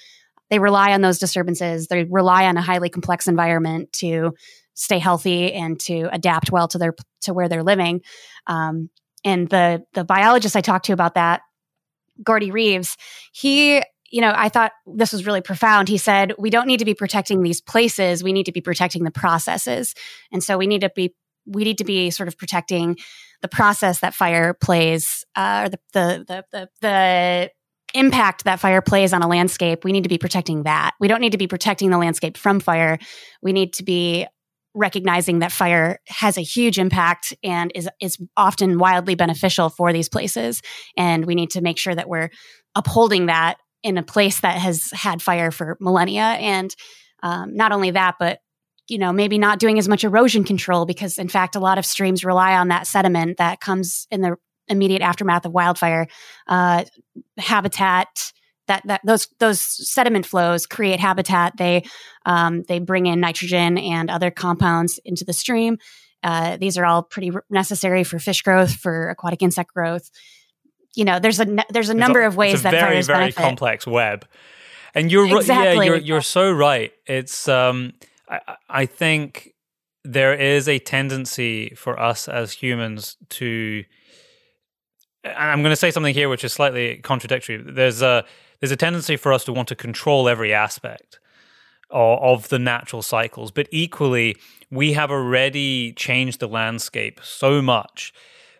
Speaker 2: They rely on those disturbances. They rely on a highly complex environment to stay healthy and to adapt well to their to where they're living. Um, and the the biologist I talked to about that, Gordy Reeves, he you know, I thought this was really profound. He said, we don't need to be protecting these places. We need to be protecting the processes. And so we need to be, we need to be sort of protecting the process that fire plays, uh, or the, the, the, the, the impact that fire plays on a landscape. We need to be protecting that. We don't need to be protecting the landscape from fire. We need to be recognizing that fire has a huge impact and is is often wildly beneficial for these places and we need to make sure that we're upholding that in a place that has had fire for millennia. And um, not only that, but you know, maybe not doing as much erosion control because, in fact, a lot of streams rely on that sediment that comes in the immediate aftermath of wildfire. Uh, habitat that that those those sediment flows create habitat. They um, they bring in nitrogen and other compounds into the stream. Uh, these are all pretty necessary for fish growth, for aquatic insect growth you know, there's a there's a number a, of ways that very very benefit.
Speaker 1: complex web. And you're exactly. yeah, you're you're so right. It's um, I, I think there is a tendency for us as humans to and I'm going to say something here which is slightly contradictory. There's a there's a tendency for us to want to control every aspect of, of the natural cycles, but equally we have already changed the landscape so much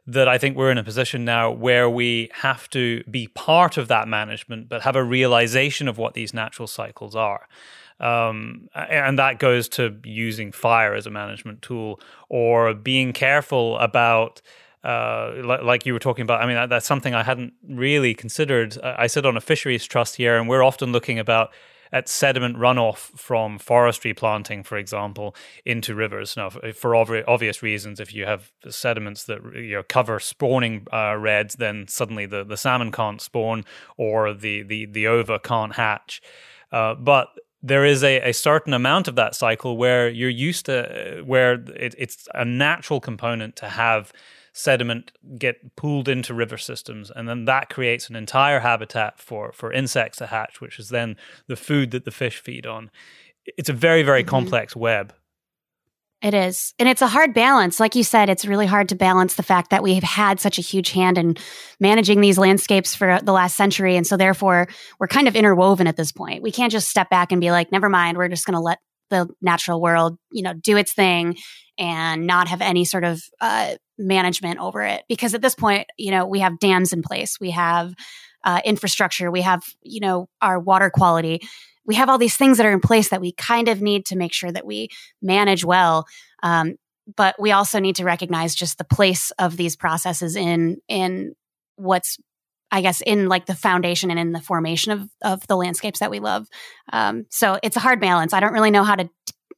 Speaker 1: that I think we're in a position now where we have to be part of that management, but have a realization of what these natural cycles are. Um, and that goes to using fire as a management tool or being careful about uh, like you were talking about. I mean, that's something I hadn't really considered. I sit on a fisheries trust here, and we're often looking about at sediment runoff from forestry planting, for example, into rivers. Now, for obvious reasons, if you have sediments that you know, cover spawning uh, redds, then suddenly the, the salmon can't spawn or the, the, the ova can't hatch. Uh, but there is a, a certain amount of that cycle where you're used to, where it, it's a natural component to have sediment get pooled into river systems and then that creates an entire habitat for for insects to hatch which is then the food that the fish feed on it's a very very mm-hmm. complex web
Speaker 2: it is. And it's a hard balance. Like you said, it's really hard to balance the fact that we have had such a huge hand in managing these landscapes for the last century. And so, therefore, we're kind of interwoven at this point. We can't just step back and be like, never mind, we're just going to let the natural world, you know, do its thing and not have any sort of uh, management over it. Because at this point, you know, we have dams in place, we have uh, infrastructure, we have, you know, our water quality. We have all these things that are in place that we kind of need to make sure that we manage well. Um, but we also need to recognize just the place of these processes in in what's I guess in like the foundation and in the formation of of the landscapes that we love. Um, so it's a hard balance. I don't really know how to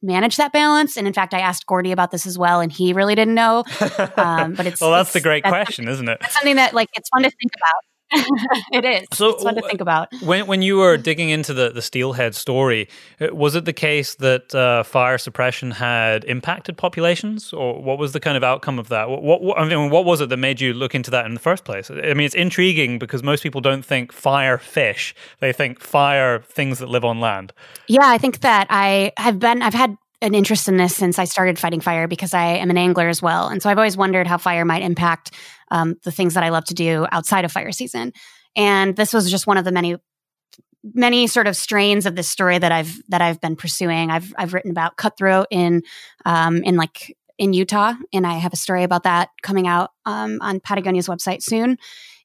Speaker 2: manage that balance. And in fact, I asked Gordy about this as well, and he really didn't know. [laughs]
Speaker 1: Um, but it's well, that's it's, the great that's question, isn't it?
Speaker 2: That's something that like it's fun to think about. [laughs] it is. So it's fun to think about.
Speaker 1: When when you were digging into the the steelhead story, uh, was it the case that uh, fire suppression had impacted populations, or what was the kind of outcome of that? What, what, I mean, what was it that made you look into that in the first place? I mean, it's intriguing because most people don't think fire fish; they think fire things that live on land.
Speaker 2: Yeah, I think that I have been. I've had an interest in this since I started fighting fire because I am an angler as well. And so I've always wondered how fire might impact um, the things that I love to do outside of fire season. And this was just one of the many many sort of strains of this story that I've that I've been pursuing. I've I've written about cutthroat in um, in like in Utah, and I have a story about that coming out um, on Patagonia's website soon.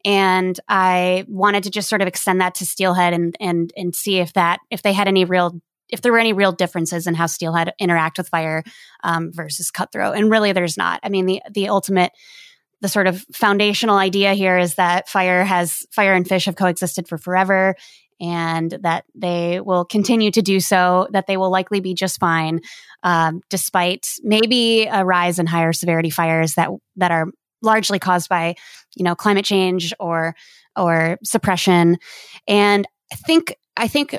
Speaker 2: And I wanted to just sort of extend that to steelhead and and and see if that if they had any real if there were any real differences in how steelhead interact with fire um, versus cutthroat. And really, there's not. I mean, the the ultimate the sort of foundational idea here is that fire has fire and fish have coexisted for forever and that they will continue to do so that they will likely be just fine um, despite maybe a rise in higher severity fires that that are largely caused by you know climate change or or suppression. And i think i think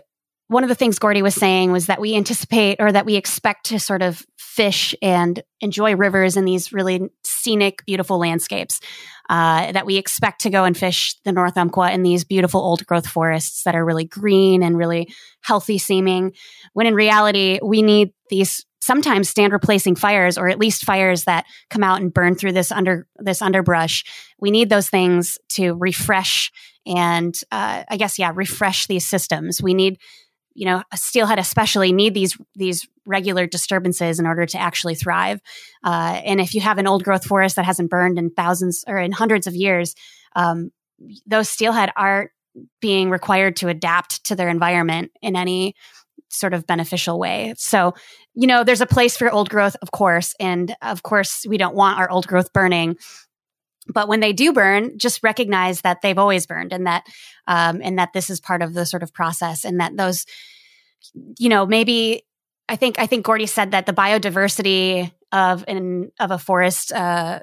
Speaker 2: one of the things Gordy was saying was that we anticipate or that we expect to sort of fish and enjoy rivers in these really scenic, beautiful landscapes. Uh, that we expect to go and fish the North Umpqua in these beautiful old growth forests that are really green and really healthy seeming. When in reality, we need these sometimes stand replacing fires or at least fires that come out and burn through this under this underbrush. We need those things to refresh and uh, I guess yeah, refresh these systems. We need you know, steelhead especially need these these regular disturbances in order to actually thrive. Uh, and if you have an old growth forest that hasn't burned in thousands or in hundreds of years, um, those steelhead aren't being required to adapt to their environment in any sort of beneficial way. So, you know, there's a place for old growth, of course, and of course, we don't want our old growth burning but when they do burn just recognize that they've always burned and that um, and that this is part of the sort of process and that those you know maybe i think i think gordy said that the biodiversity of an of a forest uh,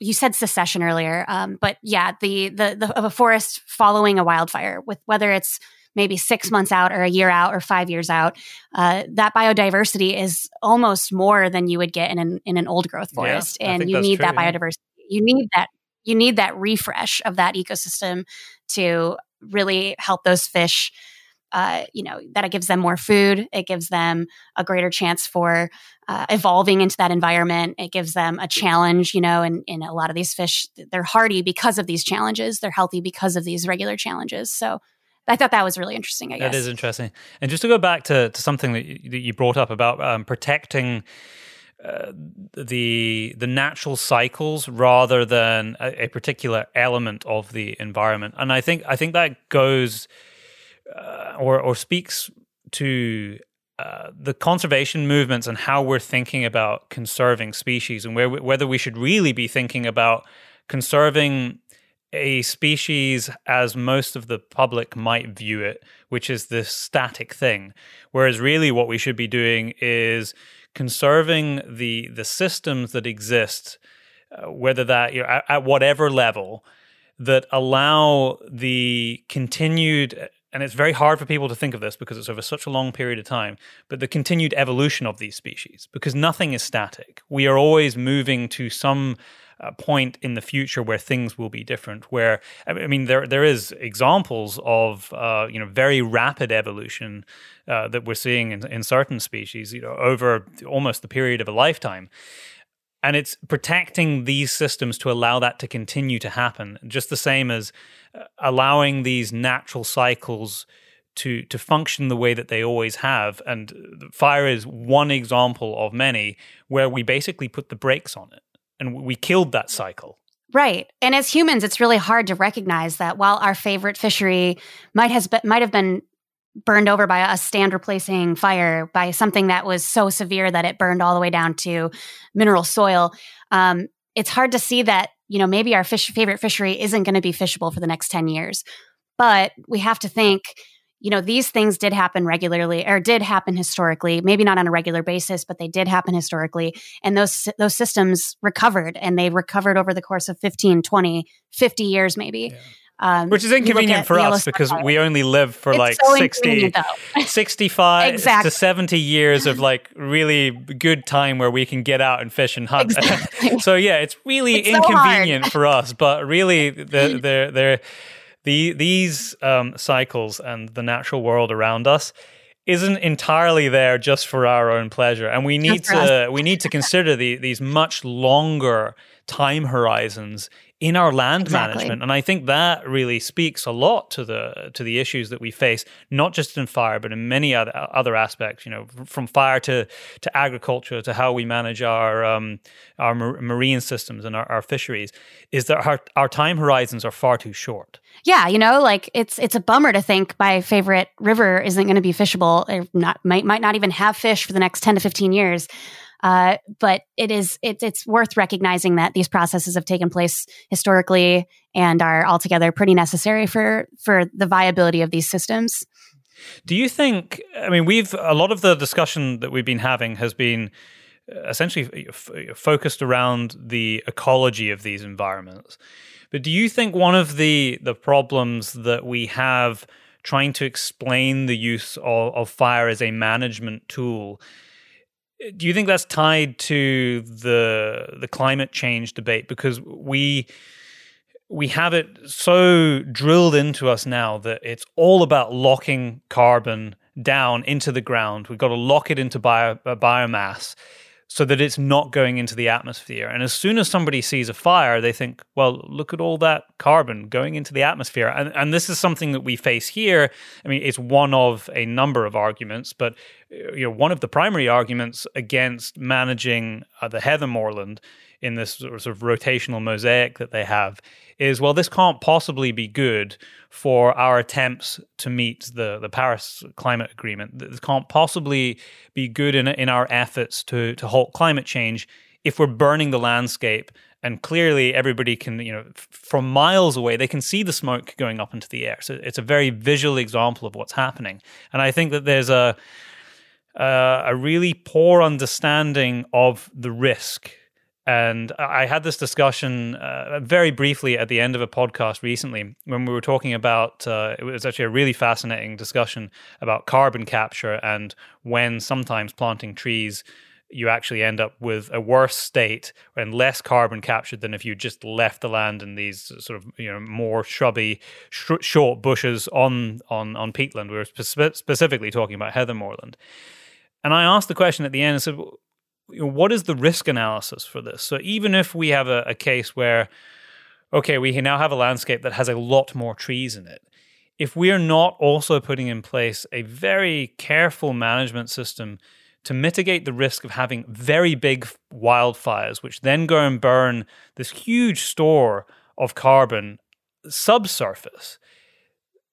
Speaker 2: you said succession earlier um, but yeah the, the the of a forest following a wildfire with whether it's maybe six months out or a year out or five years out, uh, that biodiversity is almost more than you would get in an, in an old growth forest. Yeah, and you need true, that biodiversity you need that you need that refresh of that ecosystem to really help those fish uh, you know that it gives them more food it gives them a greater chance for uh, evolving into that environment it gives them a challenge you know and, and a lot of these fish they're hardy because of these challenges they're healthy because of these regular challenges so I thought that was really interesting. I guess
Speaker 1: that is interesting. And just to go back to, to something that you, that you brought up about um, protecting uh, the the natural cycles rather than a, a, particular element of the environment, and I think I think that goes uh, or or speaks to uh, the conservation movements and how we're thinking about conserving species and where, whether we should really be thinking about conserving a species as most of the public might view it, which is this static thing. Whereas really what we should be doing is conserving the the systems that exist, uh, whether that you know, at, at whatever level, that allow the continued and it's very hard for people to think of this because it's over such a long period of time, but the continued evolution of these species, because nothing is static. We are always moving to some uh, point in the future where things will be different. Where I mean, there there is examples of uh, you know very rapid evolution uh, that we're seeing in, in certain species, you know, over almost the period of a lifetime and it's protecting these systems to allow that to continue to happen just the same as uh, allowing these natural cycles to to function the way that they always have and fire is one example of many where we basically put the brakes on it and we killed that cycle
Speaker 2: Right. And as humans, it's really hard to recognize that while our favorite fishery might has been, might have been burned over by a stand replacing fire by something that was so severe that it burned all the way down to mineral soil. Um, it's hard to see that you know maybe our fish favorite fishery isn't going to be fishable for the next 10 years but we have to think you know these things did happen regularly or did happen historically maybe not on a regular basis but they did happen historically and those those systems recovered and they recovered over the course of 15 20 50 years maybe yeah.
Speaker 1: Um, Which is inconvenient for us because we only live for it's like so 60, [laughs] 65 exactly. to 70 years of like really good time where we can get out and fish and hunt. Exactly. [laughs] so yeah, it's really it's inconvenient so for us, but really the, [laughs] the, the, the, these um, cycles and the natural world around us isn't entirely there just for our own pleasure. And we need to we need to consider the, these much longer time horizons in our land exactly. management. And i think that really speaks a lot to the to the issues that we face not just in fire but in many other other aspects you know from fire to to agriculture to how we manage our um, our marine systems and our, our fisheries is that our, our time horizons are far too short.
Speaker 2: Yeah you know like it's it's a bummer to think my favorite river isn't going to be fishable or not might might not even have fish for the next 10 to 15 years uh, but it is it, it's worth recognizing that these processes have taken place historically and are altogether pretty necessary for for the viability of these systems.
Speaker 1: Do you think? I mean, we've a lot of the discussion that we've been having has been uh, essentially f- focused around the ecology of these environments. But do you think one of the the problems that we have trying to explain the use of, of fire as a management tool do you think that's tied to the the climate change debate because we we have it so drilled into us now that it's all about locking carbon down into the ground. We've got to lock it into bio, uh, biomass so that it's not going into the atmosphere. And as soon as somebody sees a fire, they think, well, look at all that carbon going into the atmosphere. And, and this is something that we face here. I mean, it's one of a number of arguments, but you know, one of the primary arguments against managing uh, the heather moorland in this sort of rotational mosaic that they have is well, this can't possibly be good for our attempts to meet the, the Paris Climate Agreement. This can't possibly be good in, in our efforts to, to halt climate change if we're burning the landscape and clearly everybody can you know from miles away they can see the smoke going up into the air so it's a very visual example of what's happening and i think that there's a uh, a really poor understanding of the risk and I had this discussion uh, very briefly at the end of a podcast recently when we were talking about uh, it was actually a really fascinating discussion about carbon capture and when sometimes planting trees you actually end up with a worse state and less carbon captured than if you just left the land in these sort of you know more shrubby sh- short bushes on on on peatland. We were spe- specifically talking about heather moorland and i asked the question at the end and said you know, what is the risk analysis for this? So even if we have a, a case where, okay, we now have a landscape that has a lot more trees in it, if we are not also putting in place a very careful management system to mitigate the risk of having very big wildfires, which then go and burn this huge store of carbon subsurface,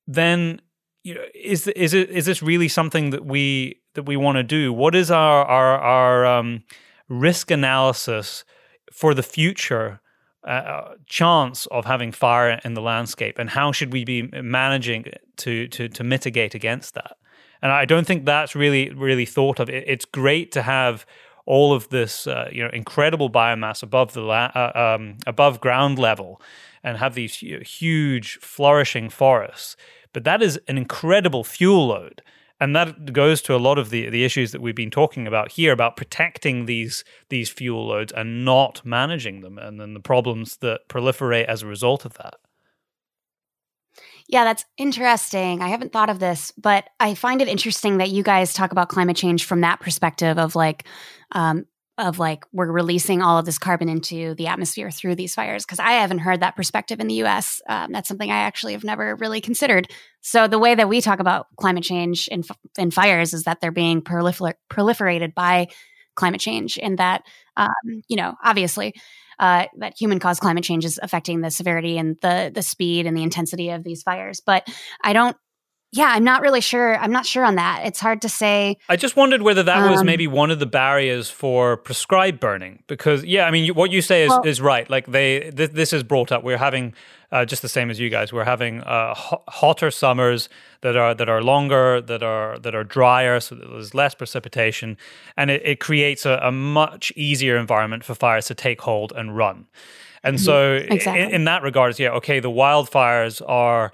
Speaker 1: then you know, is is it is this really something that we that we want to do? What is our our, our um, risk analysis for the future uh, chance of having fire in the landscape, and how should we be managing to to to mitigate against that? And I don't think that's really really thought of. It's great to have all of this uh, you know incredible biomass above the la- uh, um, above ground level and have these huge flourishing forests but that is an incredible fuel load and that goes to a lot of the, the issues that we've been talking about here about protecting these these fuel loads and not managing them and then the problems that proliferate as a result of that
Speaker 2: yeah, that's interesting. I haven't thought of this, but I find it interesting that you guys talk about climate change from that perspective of like, um, of like we're releasing all of this carbon into the atmosphere through these fires because I haven't heard that perspective in the U.S. Um, that's something I actually have never really considered. So the way that we talk about climate change in in fires is that they're being prolifer- proliferated by climate change, and that um, you know obviously uh, that human caused climate change is affecting the severity and the the speed and the intensity of these fires. But I don't. Yeah, I'm not really sure. I'm not sure on that. It's hard to say.
Speaker 1: I just wondered whether that um, was maybe one of the barriers for prescribed burning, because yeah, I mean, what you say is, well, is right. Like they, th- this is brought up. We're having uh, just the same as you guys. We're having uh, ho- hotter summers that are that are longer, that are that are drier, so there's less precipitation, and it, it creates a, a, much easier environment for fires to take hold and run. And mm-hmm. so, exactly. in, in that regards, yeah, okay, the wildfires are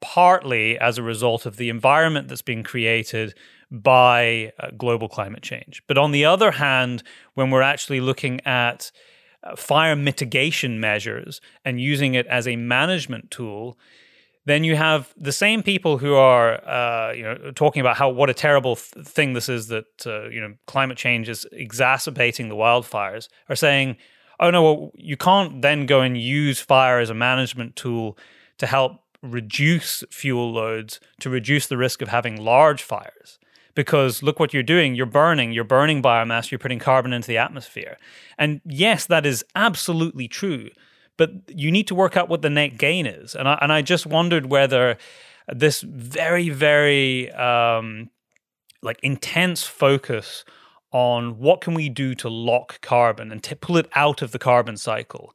Speaker 1: partly as a result of the environment that's being created by uh, global climate change. But on the other hand, when we're actually looking at uh, fire mitigation measures and using it as a management tool, then you have the same people who are uh, you know talking about how what a terrible th- thing this is that uh, you know climate change is exacerbating the wildfires are saying oh no well you can't then go and use fire as a management tool to help reduce fuel loads to reduce the risk of having large fires because look what you're doing. You're burning, you're burning biomass, you're putting carbon into the atmosphere. And yes, that is absolutely true. But you need to work out what the net gain is. And I, and I just wondered whether this very, very um, like intense focus on what can we do to lock carbon and to pull it out of the carbon cycle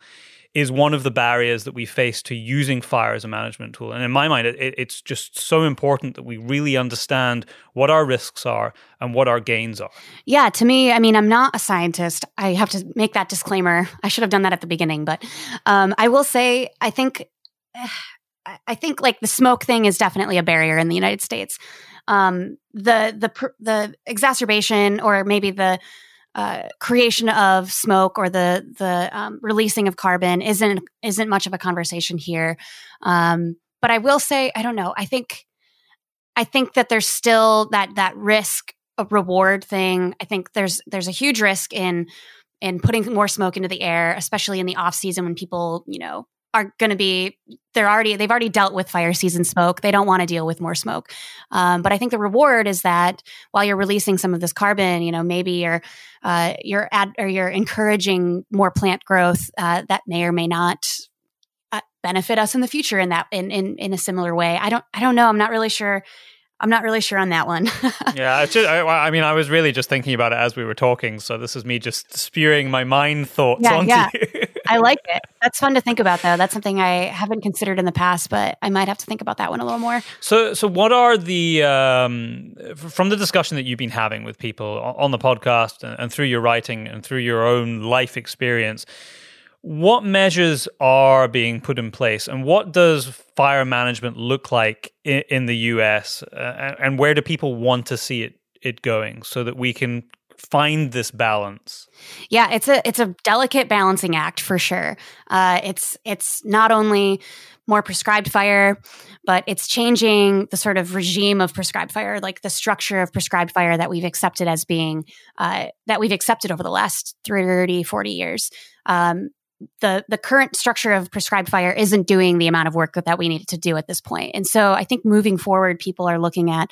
Speaker 1: is one of the barriers that we face to using fire as a management tool. And in my mind, it, it's just so important that we really understand what our risks are and what our gains are.
Speaker 2: Yeah, to me, I mean, I'm not a scientist. I have to make that disclaimer. I should have done that at the beginning, but um, I will say, I think. [sighs] I think like the smoke thing is definitely a barrier in the United States. Um, the the the exacerbation or maybe the uh, creation of smoke or the the um, releasing of carbon isn't isn't much of a conversation here. Um, but I will say, I don't know. I think I think that there's still that that risk reward thing. I think there's there's a huge risk in in putting more smoke into the air, especially in the off season when people you know are going to be they're already they've already dealt with fire season smoke they don't want to deal with more smoke um, but i think the reward is that while you're releasing some of this carbon you know maybe you're uh, you're ad, or you're encouraging more plant growth uh, that may or may not uh, benefit us in the future in that in, in in a similar way i don't i don't know i'm not really sure I'm not really sure on that one. [laughs]
Speaker 1: yeah, just, I, I, mean, I was really just thinking about it as we were talking. So this is me just spewing my mind thoughts yeah, onto yeah. you. [laughs]
Speaker 2: I like it. That's fun to think about, though. That's something I haven't considered in the past, but I might have to think about that one a little more.
Speaker 1: So, so what are the um, from the discussion that you've been having with people on the podcast and, and through your writing and through your own life experience? What measures are being put in place, and what does fire management look like in, in the US, uh, and where do people want to see it it going, so that we can find this balance?
Speaker 2: Yeah, it's a it's a delicate balancing act for sure. Uh, it's it's not only more prescribed fire, but it's changing the sort of regime of prescribed fire, like the structure of prescribed fire that we've accepted as being uh, that we've accepted over the last 30, 40 years. Um, the the current structure of prescribed fire isn't doing the amount of work that we needed to do at this point. And so I think moving forward, people are looking at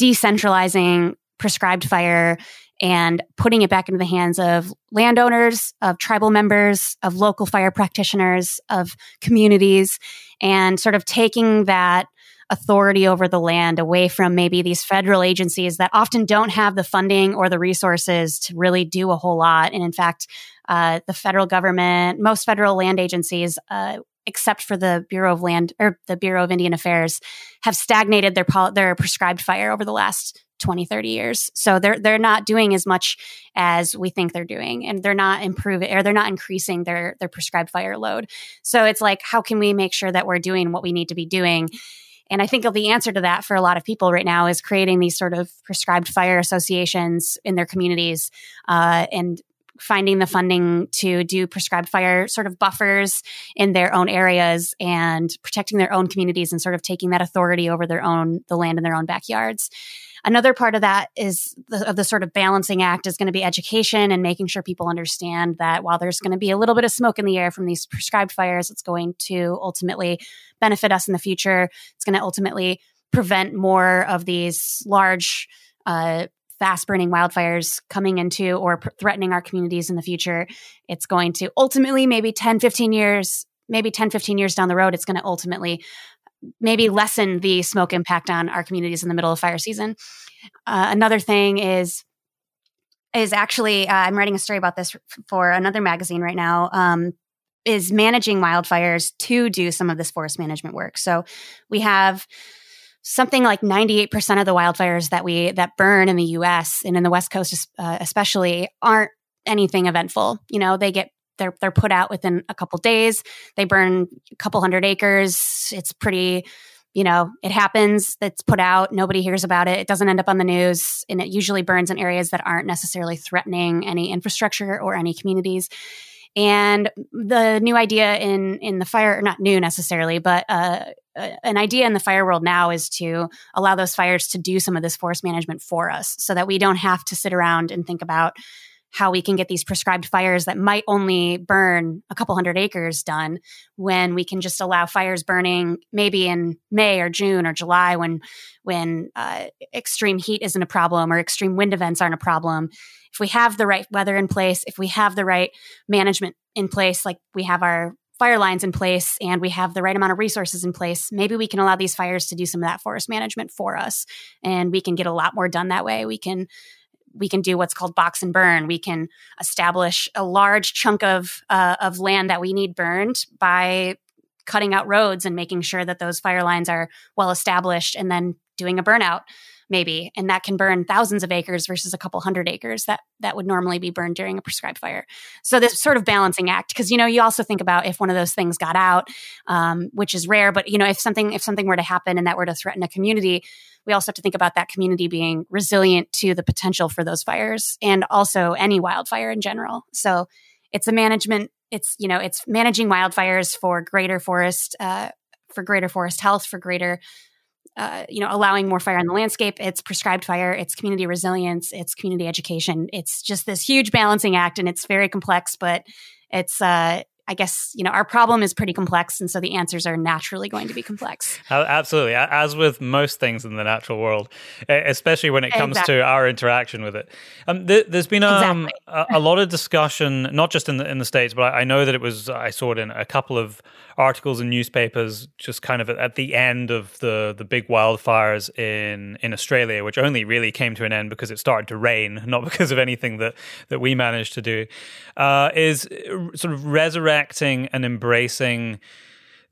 Speaker 2: decentralizing prescribed fire and putting it back into the hands of landowners, of tribal members, of local fire practitioners, of communities, and sort of taking that authority over the land away from maybe these federal agencies that often don't have the funding or the resources to really do a whole lot. And in fact, uh, the federal government, most federal land agencies, uh, except for the Bureau of Land or the Bureau of Indian Affairs, have stagnated their their prescribed fire over the last 20 30 years. So they're they're not doing as much as we think they're doing and they're not improving or they're not increasing their their prescribed fire load. So it's like how can we make sure that we're doing what we need to be doing? And I think the answer to that for a lot of people right now is creating these sort of prescribed fire associations in their communities uh, and finding the funding to do prescribed fire sort of buffers in their own areas and protecting their own communities and sort of taking that authority over their own the land in their own backyards Another part of that is the, of the sort of balancing act is going to be education and making sure people understand that while there's going to be a little bit of smoke in the air from these prescribed fires, it's going to ultimately benefit us in the future. It's going to ultimately prevent more of these large, uh, fast burning wildfires coming into or pr- threatening our communities in the future. It's going to ultimately, maybe 10, 15 years, maybe 10, 15 years down the road, it's going to ultimately maybe lessen the smoke impact on our communities in the middle of fire season. Uh, another thing is is actually uh, I'm writing a story about this for another magazine right now. Um, is managing wildfires to do some of this forest management work. So we have something like 98% of the wildfires that we that burn in the US and in the west coast uh, especially aren't anything eventful. You know, they get they're they're put out within a couple days. They burn a couple hundred acres. It's pretty, you know, it happens. It's put out. Nobody hears about it. It doesn't end up on the news, and it usually burns in areas that aren't necessarily threatening any infrastructure or any communities. And the new idea in in the fire, not new necessarily, but uh, uh, an idea in the fire world now is to allow those fires to do some of this forest management for us, so that we don't have to sit around and think about how we can get these prescribed fires that might only burn a couple hundred acres done when we can just allow fires burning maybe in May or June or July when when uh, extreme heat isn't a problem or extreme wind events aren't a problem. If we have the right weather in place, if we have the right management in place, like we have our fire lines in place and we have the right amount of resources in place, maybe we can allow these fires to do some of that forest management for us. And we can get a lot more done that way. We can we can do what's called box and burn. We can establish a large chunk of uh, of land that we need burned by cutting out roads and making sure that those fire lines are well established, and then doing a burnout maybe and that can burn thousands of acres versus a couple hundred acres that that would normally be burned during a prescribed fire so this sort of balancing act because you know you also think about if one of those things got out um, which is rare but you know if something if something were to happen and that were to threaten a community we also have to think about that community being resilient to the potential for those fires and also any wildfire in general. So it's a management, it's, you know, it's managing wildfires for greater forest, uh, for greater forest health, for greater, uh, you know, allowing more fire in the landscape. It's prescribed fire, it's community resilience, it's community education. It's just this huge balancing act and it's very complex, but it's, uh, I guess, you know, our problem is pretty complex. And so the answers are naturally going to be complex.
Speaker 1: Absolutely. As with most things in the natural world, especially when it comes exactly. to our interaction with it. Um, th- there's been um, exactly. a, a, lot of discussion, not just in the, in the States, but I, I know that it was, I saw it in a couple of articles in newspapers just kind of at the end of the the big wildfires in in Australia, which only really came to an end because it started to rain, [laughs] not because of anything that that we managed to do, uh, is sort of resurrecting and embracing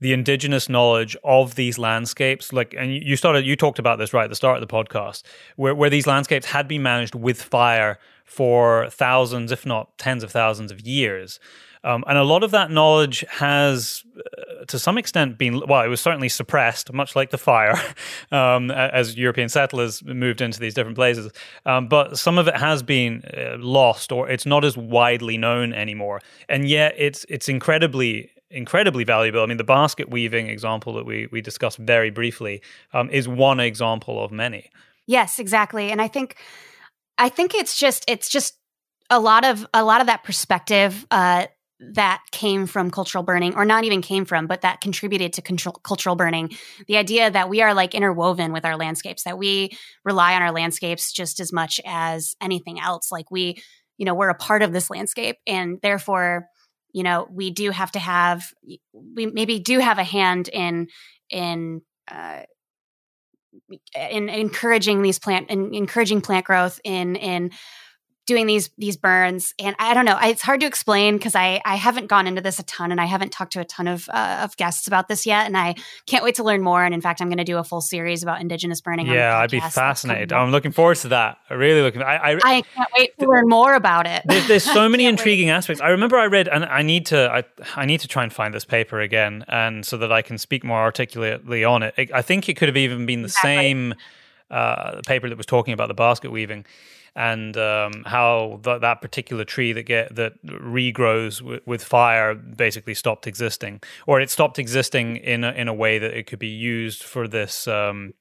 Speaker 1: the indigenous knowledge of these landscapes. Like and you started you talked about this right at the start of the podcast where, where these landscapes had been managed with fire for thousands if not tens of thousands of years um, and a lot of that knowledge has, uh, to some extent, been, well, it was certainly suppressed, much like the fire, [laughs] um, as European settlers moved into these different places. Um, but some of it has been uh, lost or it's not as widely known anymore. And yet it's, it's incredibly incredibly valuable. I mean, the basket weaving example that we we discussed very briefly um, is one example of many.
Speaker 2: Yes, exactly. And I think I think it's just it's just a lot of a lot of that perspective uh, that came from cultural burning or not even came from but that contributed to control, cultural burning. The idea that we are like interwoven with our landscapes that we rely on our landscapes just as much as anything else. Like we you know we're a part of this landscape and therefore you know we do have to have we maybe do have a hand in in uh, in encouraging these plant and encouraging plant growth in in doing these these burns. And i don't know it's hard to explain because i i haven't gone into this a ton and i haven't talked to a ton of uh, of guests about this yet. And i can't wait to learn more. And in fact i'm going to do a full series about indigenous burning
Speaker 1: yeah i'd be fascinated. i'm looking forward to that. I really looking I,
Speaker 2: I, I can't wait to learn more about it.
Speaker 1: There's, there's so [laughs] many intriguing wait. aspects. I remember i read and i need to I, I need to try and find this paper again and so that i can speak more articulately on it i think it could have even been the exactly. same uh, paper that was talking about the basket weaving and um, how th- that particular tree that get that regrows w- with fire basically stopped existing, or it stopped existing in a, in a way that it could be used for this. Um,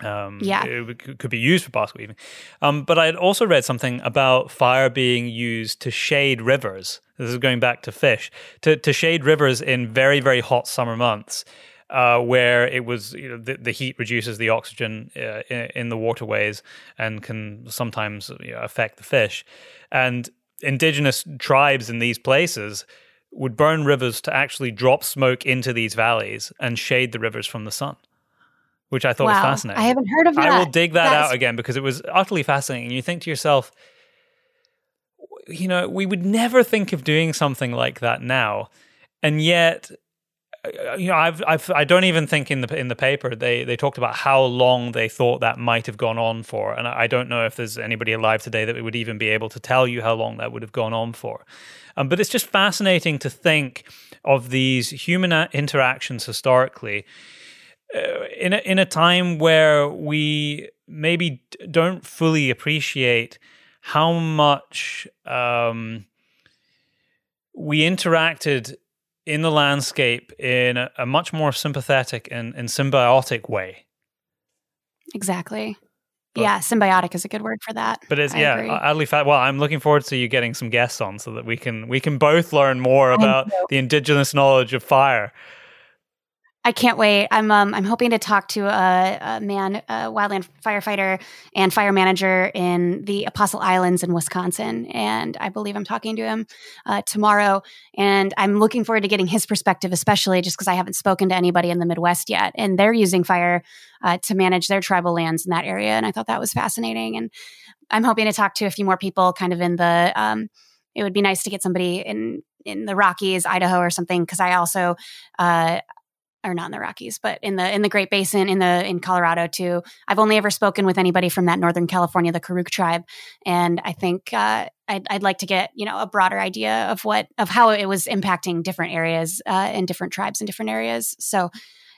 Speaker 1: um,
Speaker 2: yeah,
Speaker 1: it could be used for basket weaving. Um, but I had also read something about fire being used to shade rivers. This is going back to fish to to shade rivers in very very hot summer months uh, where it was you know, the, the, heat reduces the oxygen uh, in, in, the waterways and can sometimes you know, affect the fish. And indigenous tribes in these places would burn rivers to actually drop smoke into these valleys and shade the rivers from the sun. Which I thought wow. was fascinating.
Speaker 2: I haven't heard of that.
Speaker 1: I will dig that That's... out again because it was utterly fascinating. And you think to yourself, you know, we would never think of doing something like that now. And yet you know, I've, I've, I don't even think in the in the paper they they talked about how long they thought that might have gone on for, and I don't know if there's anybody alive today that would even be able to tell you how long that would have gone on for. Um, but it's just fascinating to think of these human interactions historically uh, in a, in a time where we maybe don't fully appreciate how much um, we interacted in the landscape in a, a much more sympathetic and, and symbiotic way.
Speaker 2: Exactly. But, yeah, symbiotic is a good word for that.
Speaker 1: But it's I yeah, agree. oddly fat. Well, I'm looking forward to you getting some guests on so that we can we can both learn more about the indigenous knowledge of fire.
Speaker 2: I can't wait. I'm um, I'm hoping to talk to a, a, man, a wildland firefighter and fire manager in the Apostle Islands in Wisconsin, and I believe I'm talking to him uh, tomorrow. And I'm looking forward to getting his perspective, especially just because I haven't spoken to anybody in the Midwest yet, and they're using fire uh, to manage their tribal lands in that area, and I thought that was fascinating. And I'm hoping to talk to a few more people, kind of in the. Um, it would be nice to get somebody in in the Rockies, Idaho, or something, because I also. Uh, or not in the Rockies, but in the in the Great Basin, in the in Colorado too. I've only ever spoken with anybody from that Northern California, the Karuk tribe, and I think uh, I'd, I'd, like to get you know a broader idea of what of how it was impacting different areas uh, and different tribes in different areas. So.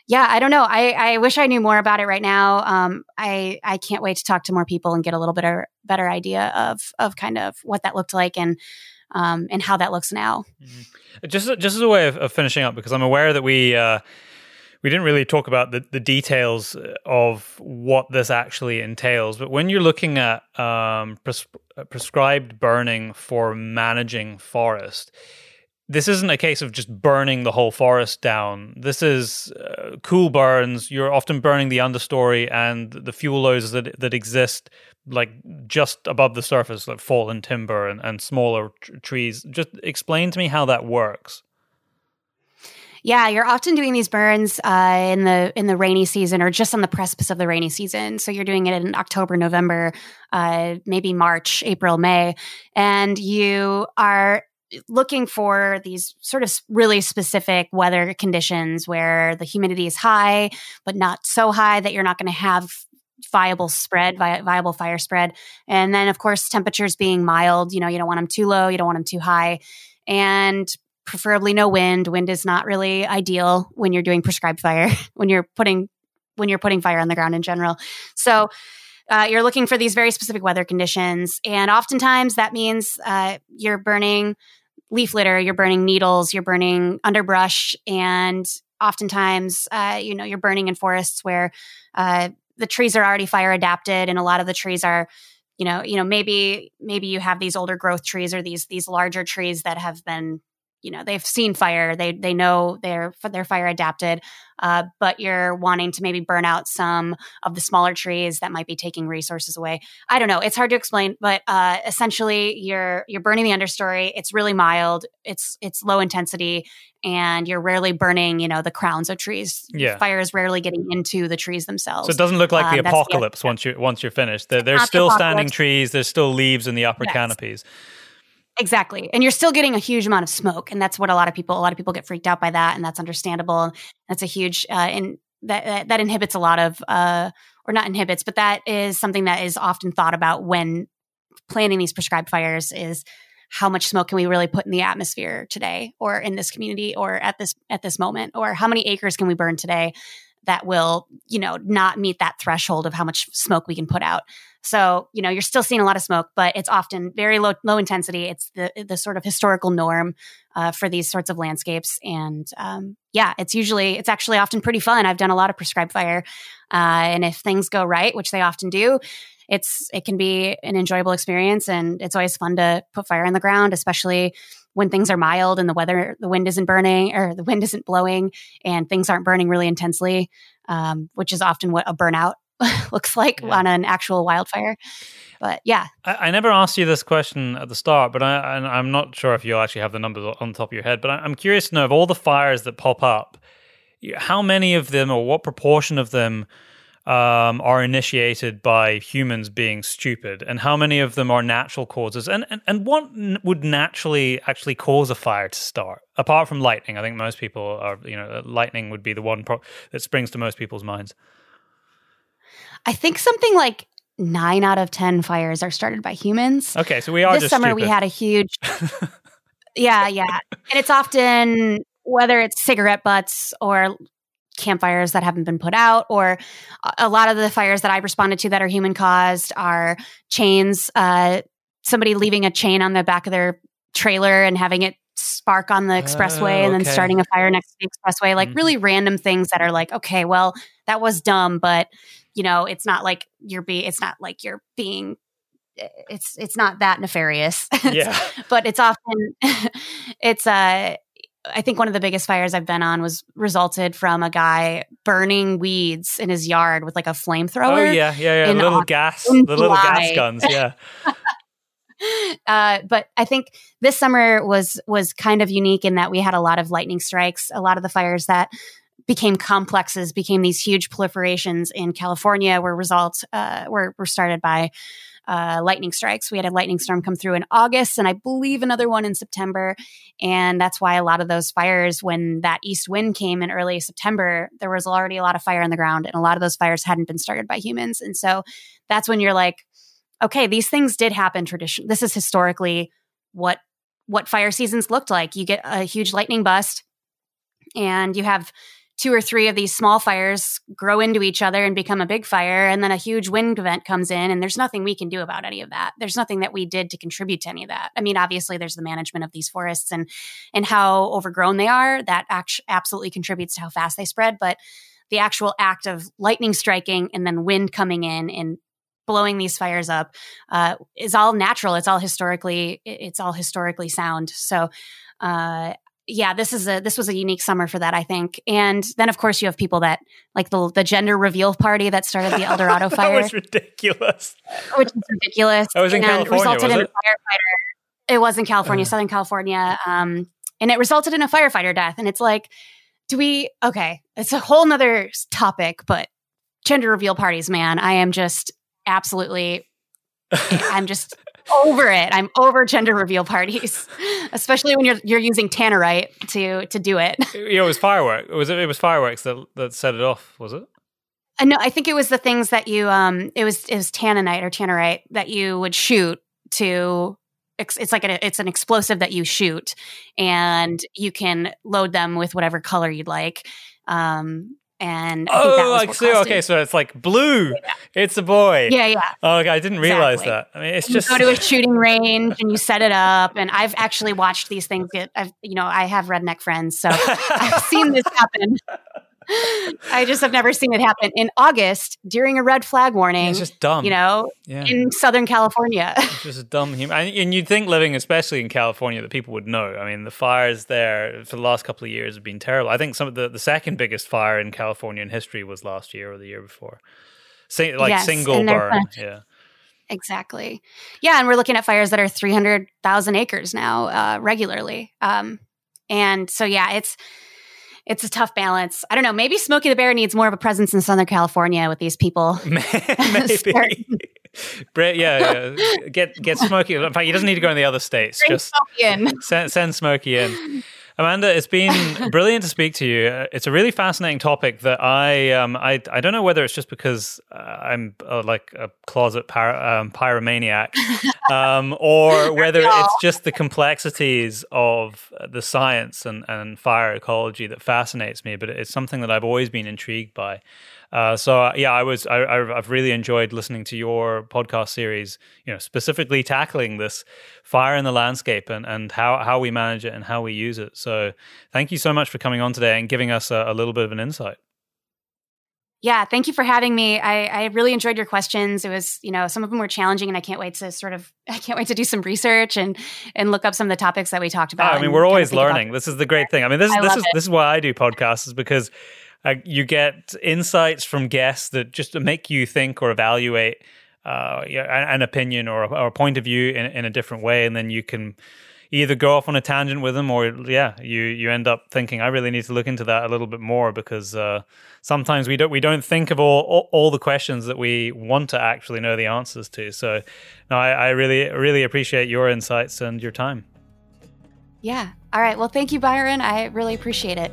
Speaker 2: Yeah, I don't know. I, I wish I knew more about it right now. Um, I I can't wait to talk to more people and get a little bit of better idea of of kind of what that looked like and um, and how that looks now.
Speaker 1: Mm-hmm. Just just as a way of, of, finishing up, because I'm aware that we uh, we didn't really talk about the, the details of what this actually entails. But when you're looking at um, pres- prescribed burning for managing forest, this isn't a case of just burning the whole forest down. This is uh, cool burns. You're often burning the understory and the fuel loads that that exist like just above the surface, like fallen timber and, and smaller t- trees. Just explain to me how that works.
Speaker 2: Yeah, you're often doing these burns uh, in the in the rainy season or just on the precipice of the rainy season. So you're doing it in October, November, uh, maybe March, April, May, and you are looking for these sort of really specific weather conditions where the humidity is high, but not so high that you're not going to have viable spread, vi- viable fire spread. And then, of course, temperatures being mild. You know, you don't want them too low, you don't want them too high. And preferably no wind. Wind is not really ideal when you're doing prescribed fire, [laughs] when you're putting when you're putting fire on the ground in general. So uh, you're looking for these very specific weather conditions, and oftentimes that means uh, you're burning leaf litter, you're burning needles, you're burning underbrush, and oftentimes uh, you know you're burning in forests where uh, the trees are already fire adapted, and a lot of the trees are you know you know maybe maybe you have these older growth trees or these these larger trees that have been you know they've seen fire they they know they're they're fire adapted uh, but you're wanting to maybe burn out some of the smaller trees that might be taking resources away. I don't know it's hard to explain but uh, essentially you're you're burning the understory it's really mild it's it's low intensity and you're rarely burning you know the crowns of trees.
Speaker 1: Yeah.
Speaker 2: Fire is rarely getting into the trees themselves.
Speaker 1: So it doesn't look like the um, apocalypse the once you once you're finished. There, there's still the standing trees there's still leaves in the upper yes. canopies
Speaker 2: Exactly. And you're still getting a huge amount of smoke. And that's what a lot of people, a lot of people get freaked out by that. And that's understandable. That's a huge, uh, and that, that, that inhibits a lot of, uh, or not inhibits, but that is something that is often thought about when planning these prescribed fires is how much smoke can we really put in the atmosphere today or in this community or at this, at this moment, or how many acres can we burn today that will, you know, not meet that threshold of how much smoke we can put out. So, you know, you're still seeing a lot of smoke, but it's often very low, low intensity. It's the, the sort of historical norm uh, for these sorts of landscapes. And um, yeah, it's usually, it's actually often pretty fun. I've done a lot of prescribed fire. Uh, and if things go right, which they often do, it's, it can be an enjoyable experience. And it's always fun to put fire in the ground, especially when things are mild and the weather, the wind isn't burning or the wind isn't blowing and things aren't burning really intensely, um, which is often what a burnout [laughs] looks like yeah. on an actual wildfire. But yeah,
Speaker 1: I, I, never asked you this question at the start, but I, am not sure if you actually have the numbers on top of your head. But I, am curious to know of all the fires that pop up, how many of them or what proportion of them um, are initiated by humans being stupid, and how many of them are natural causes, and and, and what would naturally actually cause a fire to start, apart from lightning. I think most people are, you know, lightning would be the one pro- that springs to most people's minds.
Speaker 2: I think something like nine out of 10 fires are started by humans.
Speaker 1: Okay, so we are
Speaker 2: This summer
Speaker 1: stupid.
Speaker 2: we had a huge. [laughs] yeah, yeah. And it's often whether it's cigarette butts or campfires that haven't been put out, or a lot of the fires that I've responded to that are human caused are chains. Uh, somebody leaving a chain on the back of their trailer and having it spark on the expressway okay. and then starting a fire next to the expressway like mm-hmm. really random things that are like okay well that was dumb but you know it's not like you're being it's not like you're being it's it's not that nefarious [laughs]
Speaker 1: yeah
Speaker 2: but it's often [laughs] it's uh I think one of the biggest fires I've been on was resulted from a guy burning weeds in his yard with like a flamethrower.
Speaker 1: Oh yeah, yeah, yeah. Little gas, the little gas guns. Yeah. [laughs] [laughs]
Speaker 2: uh, but I think this summer was was kind of unique in that we had a lot of lightning strikes. A lot of the fires that became complexes, became these huge proliferations in California were results uh, were, were started by uh, lightning strikes. We had a lightning storm come through in August, and I believe another one in September. And that's why a lot of those fires, when that east wind came in early September, there was already a lot of fire on the ground, and a lot of those fires hadn't been started by humans. And so that's when you're like, okay, these things did happen. Tradition. This is historically what what fire seasons looked like. You get a huge lightning bust, and you have two or three of these small fires grow into each other and become a big fire and then a huge wind event comes in and there's nothing we can do about any of that. There's nothing that we did to contribute to any of that. I mean obviously there's the management of these forests and and how overgrown they are. That act- absolutely contributes to how fast they spread but the actual act of lightning striking and then wind coming in and blowing these fires up uh, is all natural. It's all historically it's all historically sound. So uh, yeah, this is a this was a unique summer for that, I think. And then of course you have people that like the the gender reveal party that started the El Dorado fire. [laughs]
Speaker 1: that was ridiculous.
Speaker 2: Which is ridiculous.
Speaker 1: That was in California. Resulted was in it? a firefighter.
Speaker 2: It was in California, uh. Southern California. Um, and it resulted in a firefighter death. And it's like, do we okay, it's a whole nother topic, but gender reveal parties, man, I am just absolutely [laughs] I'm just over it. I'm over gender reveal parties, [laughs] especially when you're you're using tannerite to to do it. [laughs]
Speaker 1: Yeah, it was fireworks. It was it was fireworks that that set it off. Was it?
Speaker 2: Uh, no, I think it was the things that you um it was it was tanninite or tannerite that you would shoot to it's like a, it's an explosive that you shoot and you can load them with whatever color you'd like um and oh, like
Speaker 1: so okay, so it's like blue. Yeah. It's a boy.
Speaker 2: Yeah, yeah.
Speaker 1: Oh, okay, I didn't realize exactly. that. I mean, it's
Speaker 2: you
Speaker 1: just
Speaker 2: go to a shooting range and you set it up. And I've actually watched these things get. I've you know I have redneck friends, so [laughs] I've seen this happen. I just have never seen it happen in August during a red flag warning.
Speaker 1: It's just dumb.
Speaker 2: You know, yeah. in Southern California. [laughs]
Speaker 1: it's just a dumb human. And, and you'd think living, especially in California, that people would know. I mean, the fires there for the last couple of years have been terrible. I think some of the, the second biggest fire in California in history was last year or the year before. Sing, like yes, single burn. Yeah.
Speaker 2: Exactly. Yeah, and we're looking at fires that are 300,000 acres now uh, regularly. Um, and so yeah, it's it's a tough balance. I don't know. Maybe Smokey the Bear needs more of a presence in Southern California with these people. [laughs] [laughs]
Speaker 1: maybe. Brett, yeah, yeah, get get Smokey. In fact, he doesn't need to go in the other states. Bring Just [laughs] send, send Smokey in. Amanda, it's been [laughs] brilliant to speak to you. Uh, it's a really fascinating topic that I um, I I don't know whether it's just because uh, I'm uh, like a closet pyro, um, pyromaniac, [laughs] um, or whether it's just the complexities of the science and, and fire ecology that fascinates me. But it's something that I've always been intrigued by. Uh, so uh, yeah, I was I, have really enjoyed listening to your podcast series. You know, specifically tackling this fire in the landscape and, and how how we manage it and how we use it. So thank you so much for coming on today and giving us a, a little bit of an insight.
Speaker 2: Yeah, thank you for having me. I, I really enjoyed your questions. It was, you know, some of them were challenging, and I can't wait to sort of, [laughs] I can't wait to do some research and and look up some of the topics that we talked about.
Speaker 1: Oh, I mean, we're always learning. This is the great thing. I mean, this I this is it. this is why I do podcasts, is because uh, you get insights from guests that just make you think or evaluate uh, an opinion or a, or a, point of view in, in a different way, and then you can either go off on a tangent with them or yeah you you end up thinking i really need to look into that a little bit more because uh, sometimes we don't we don't think of all, all, all the questions that we want to actually know the answers to. So no I, I really really appreciate your insights and your time.
Speaker 2: Yeah. All right. Well thank you byron. I really appreciate it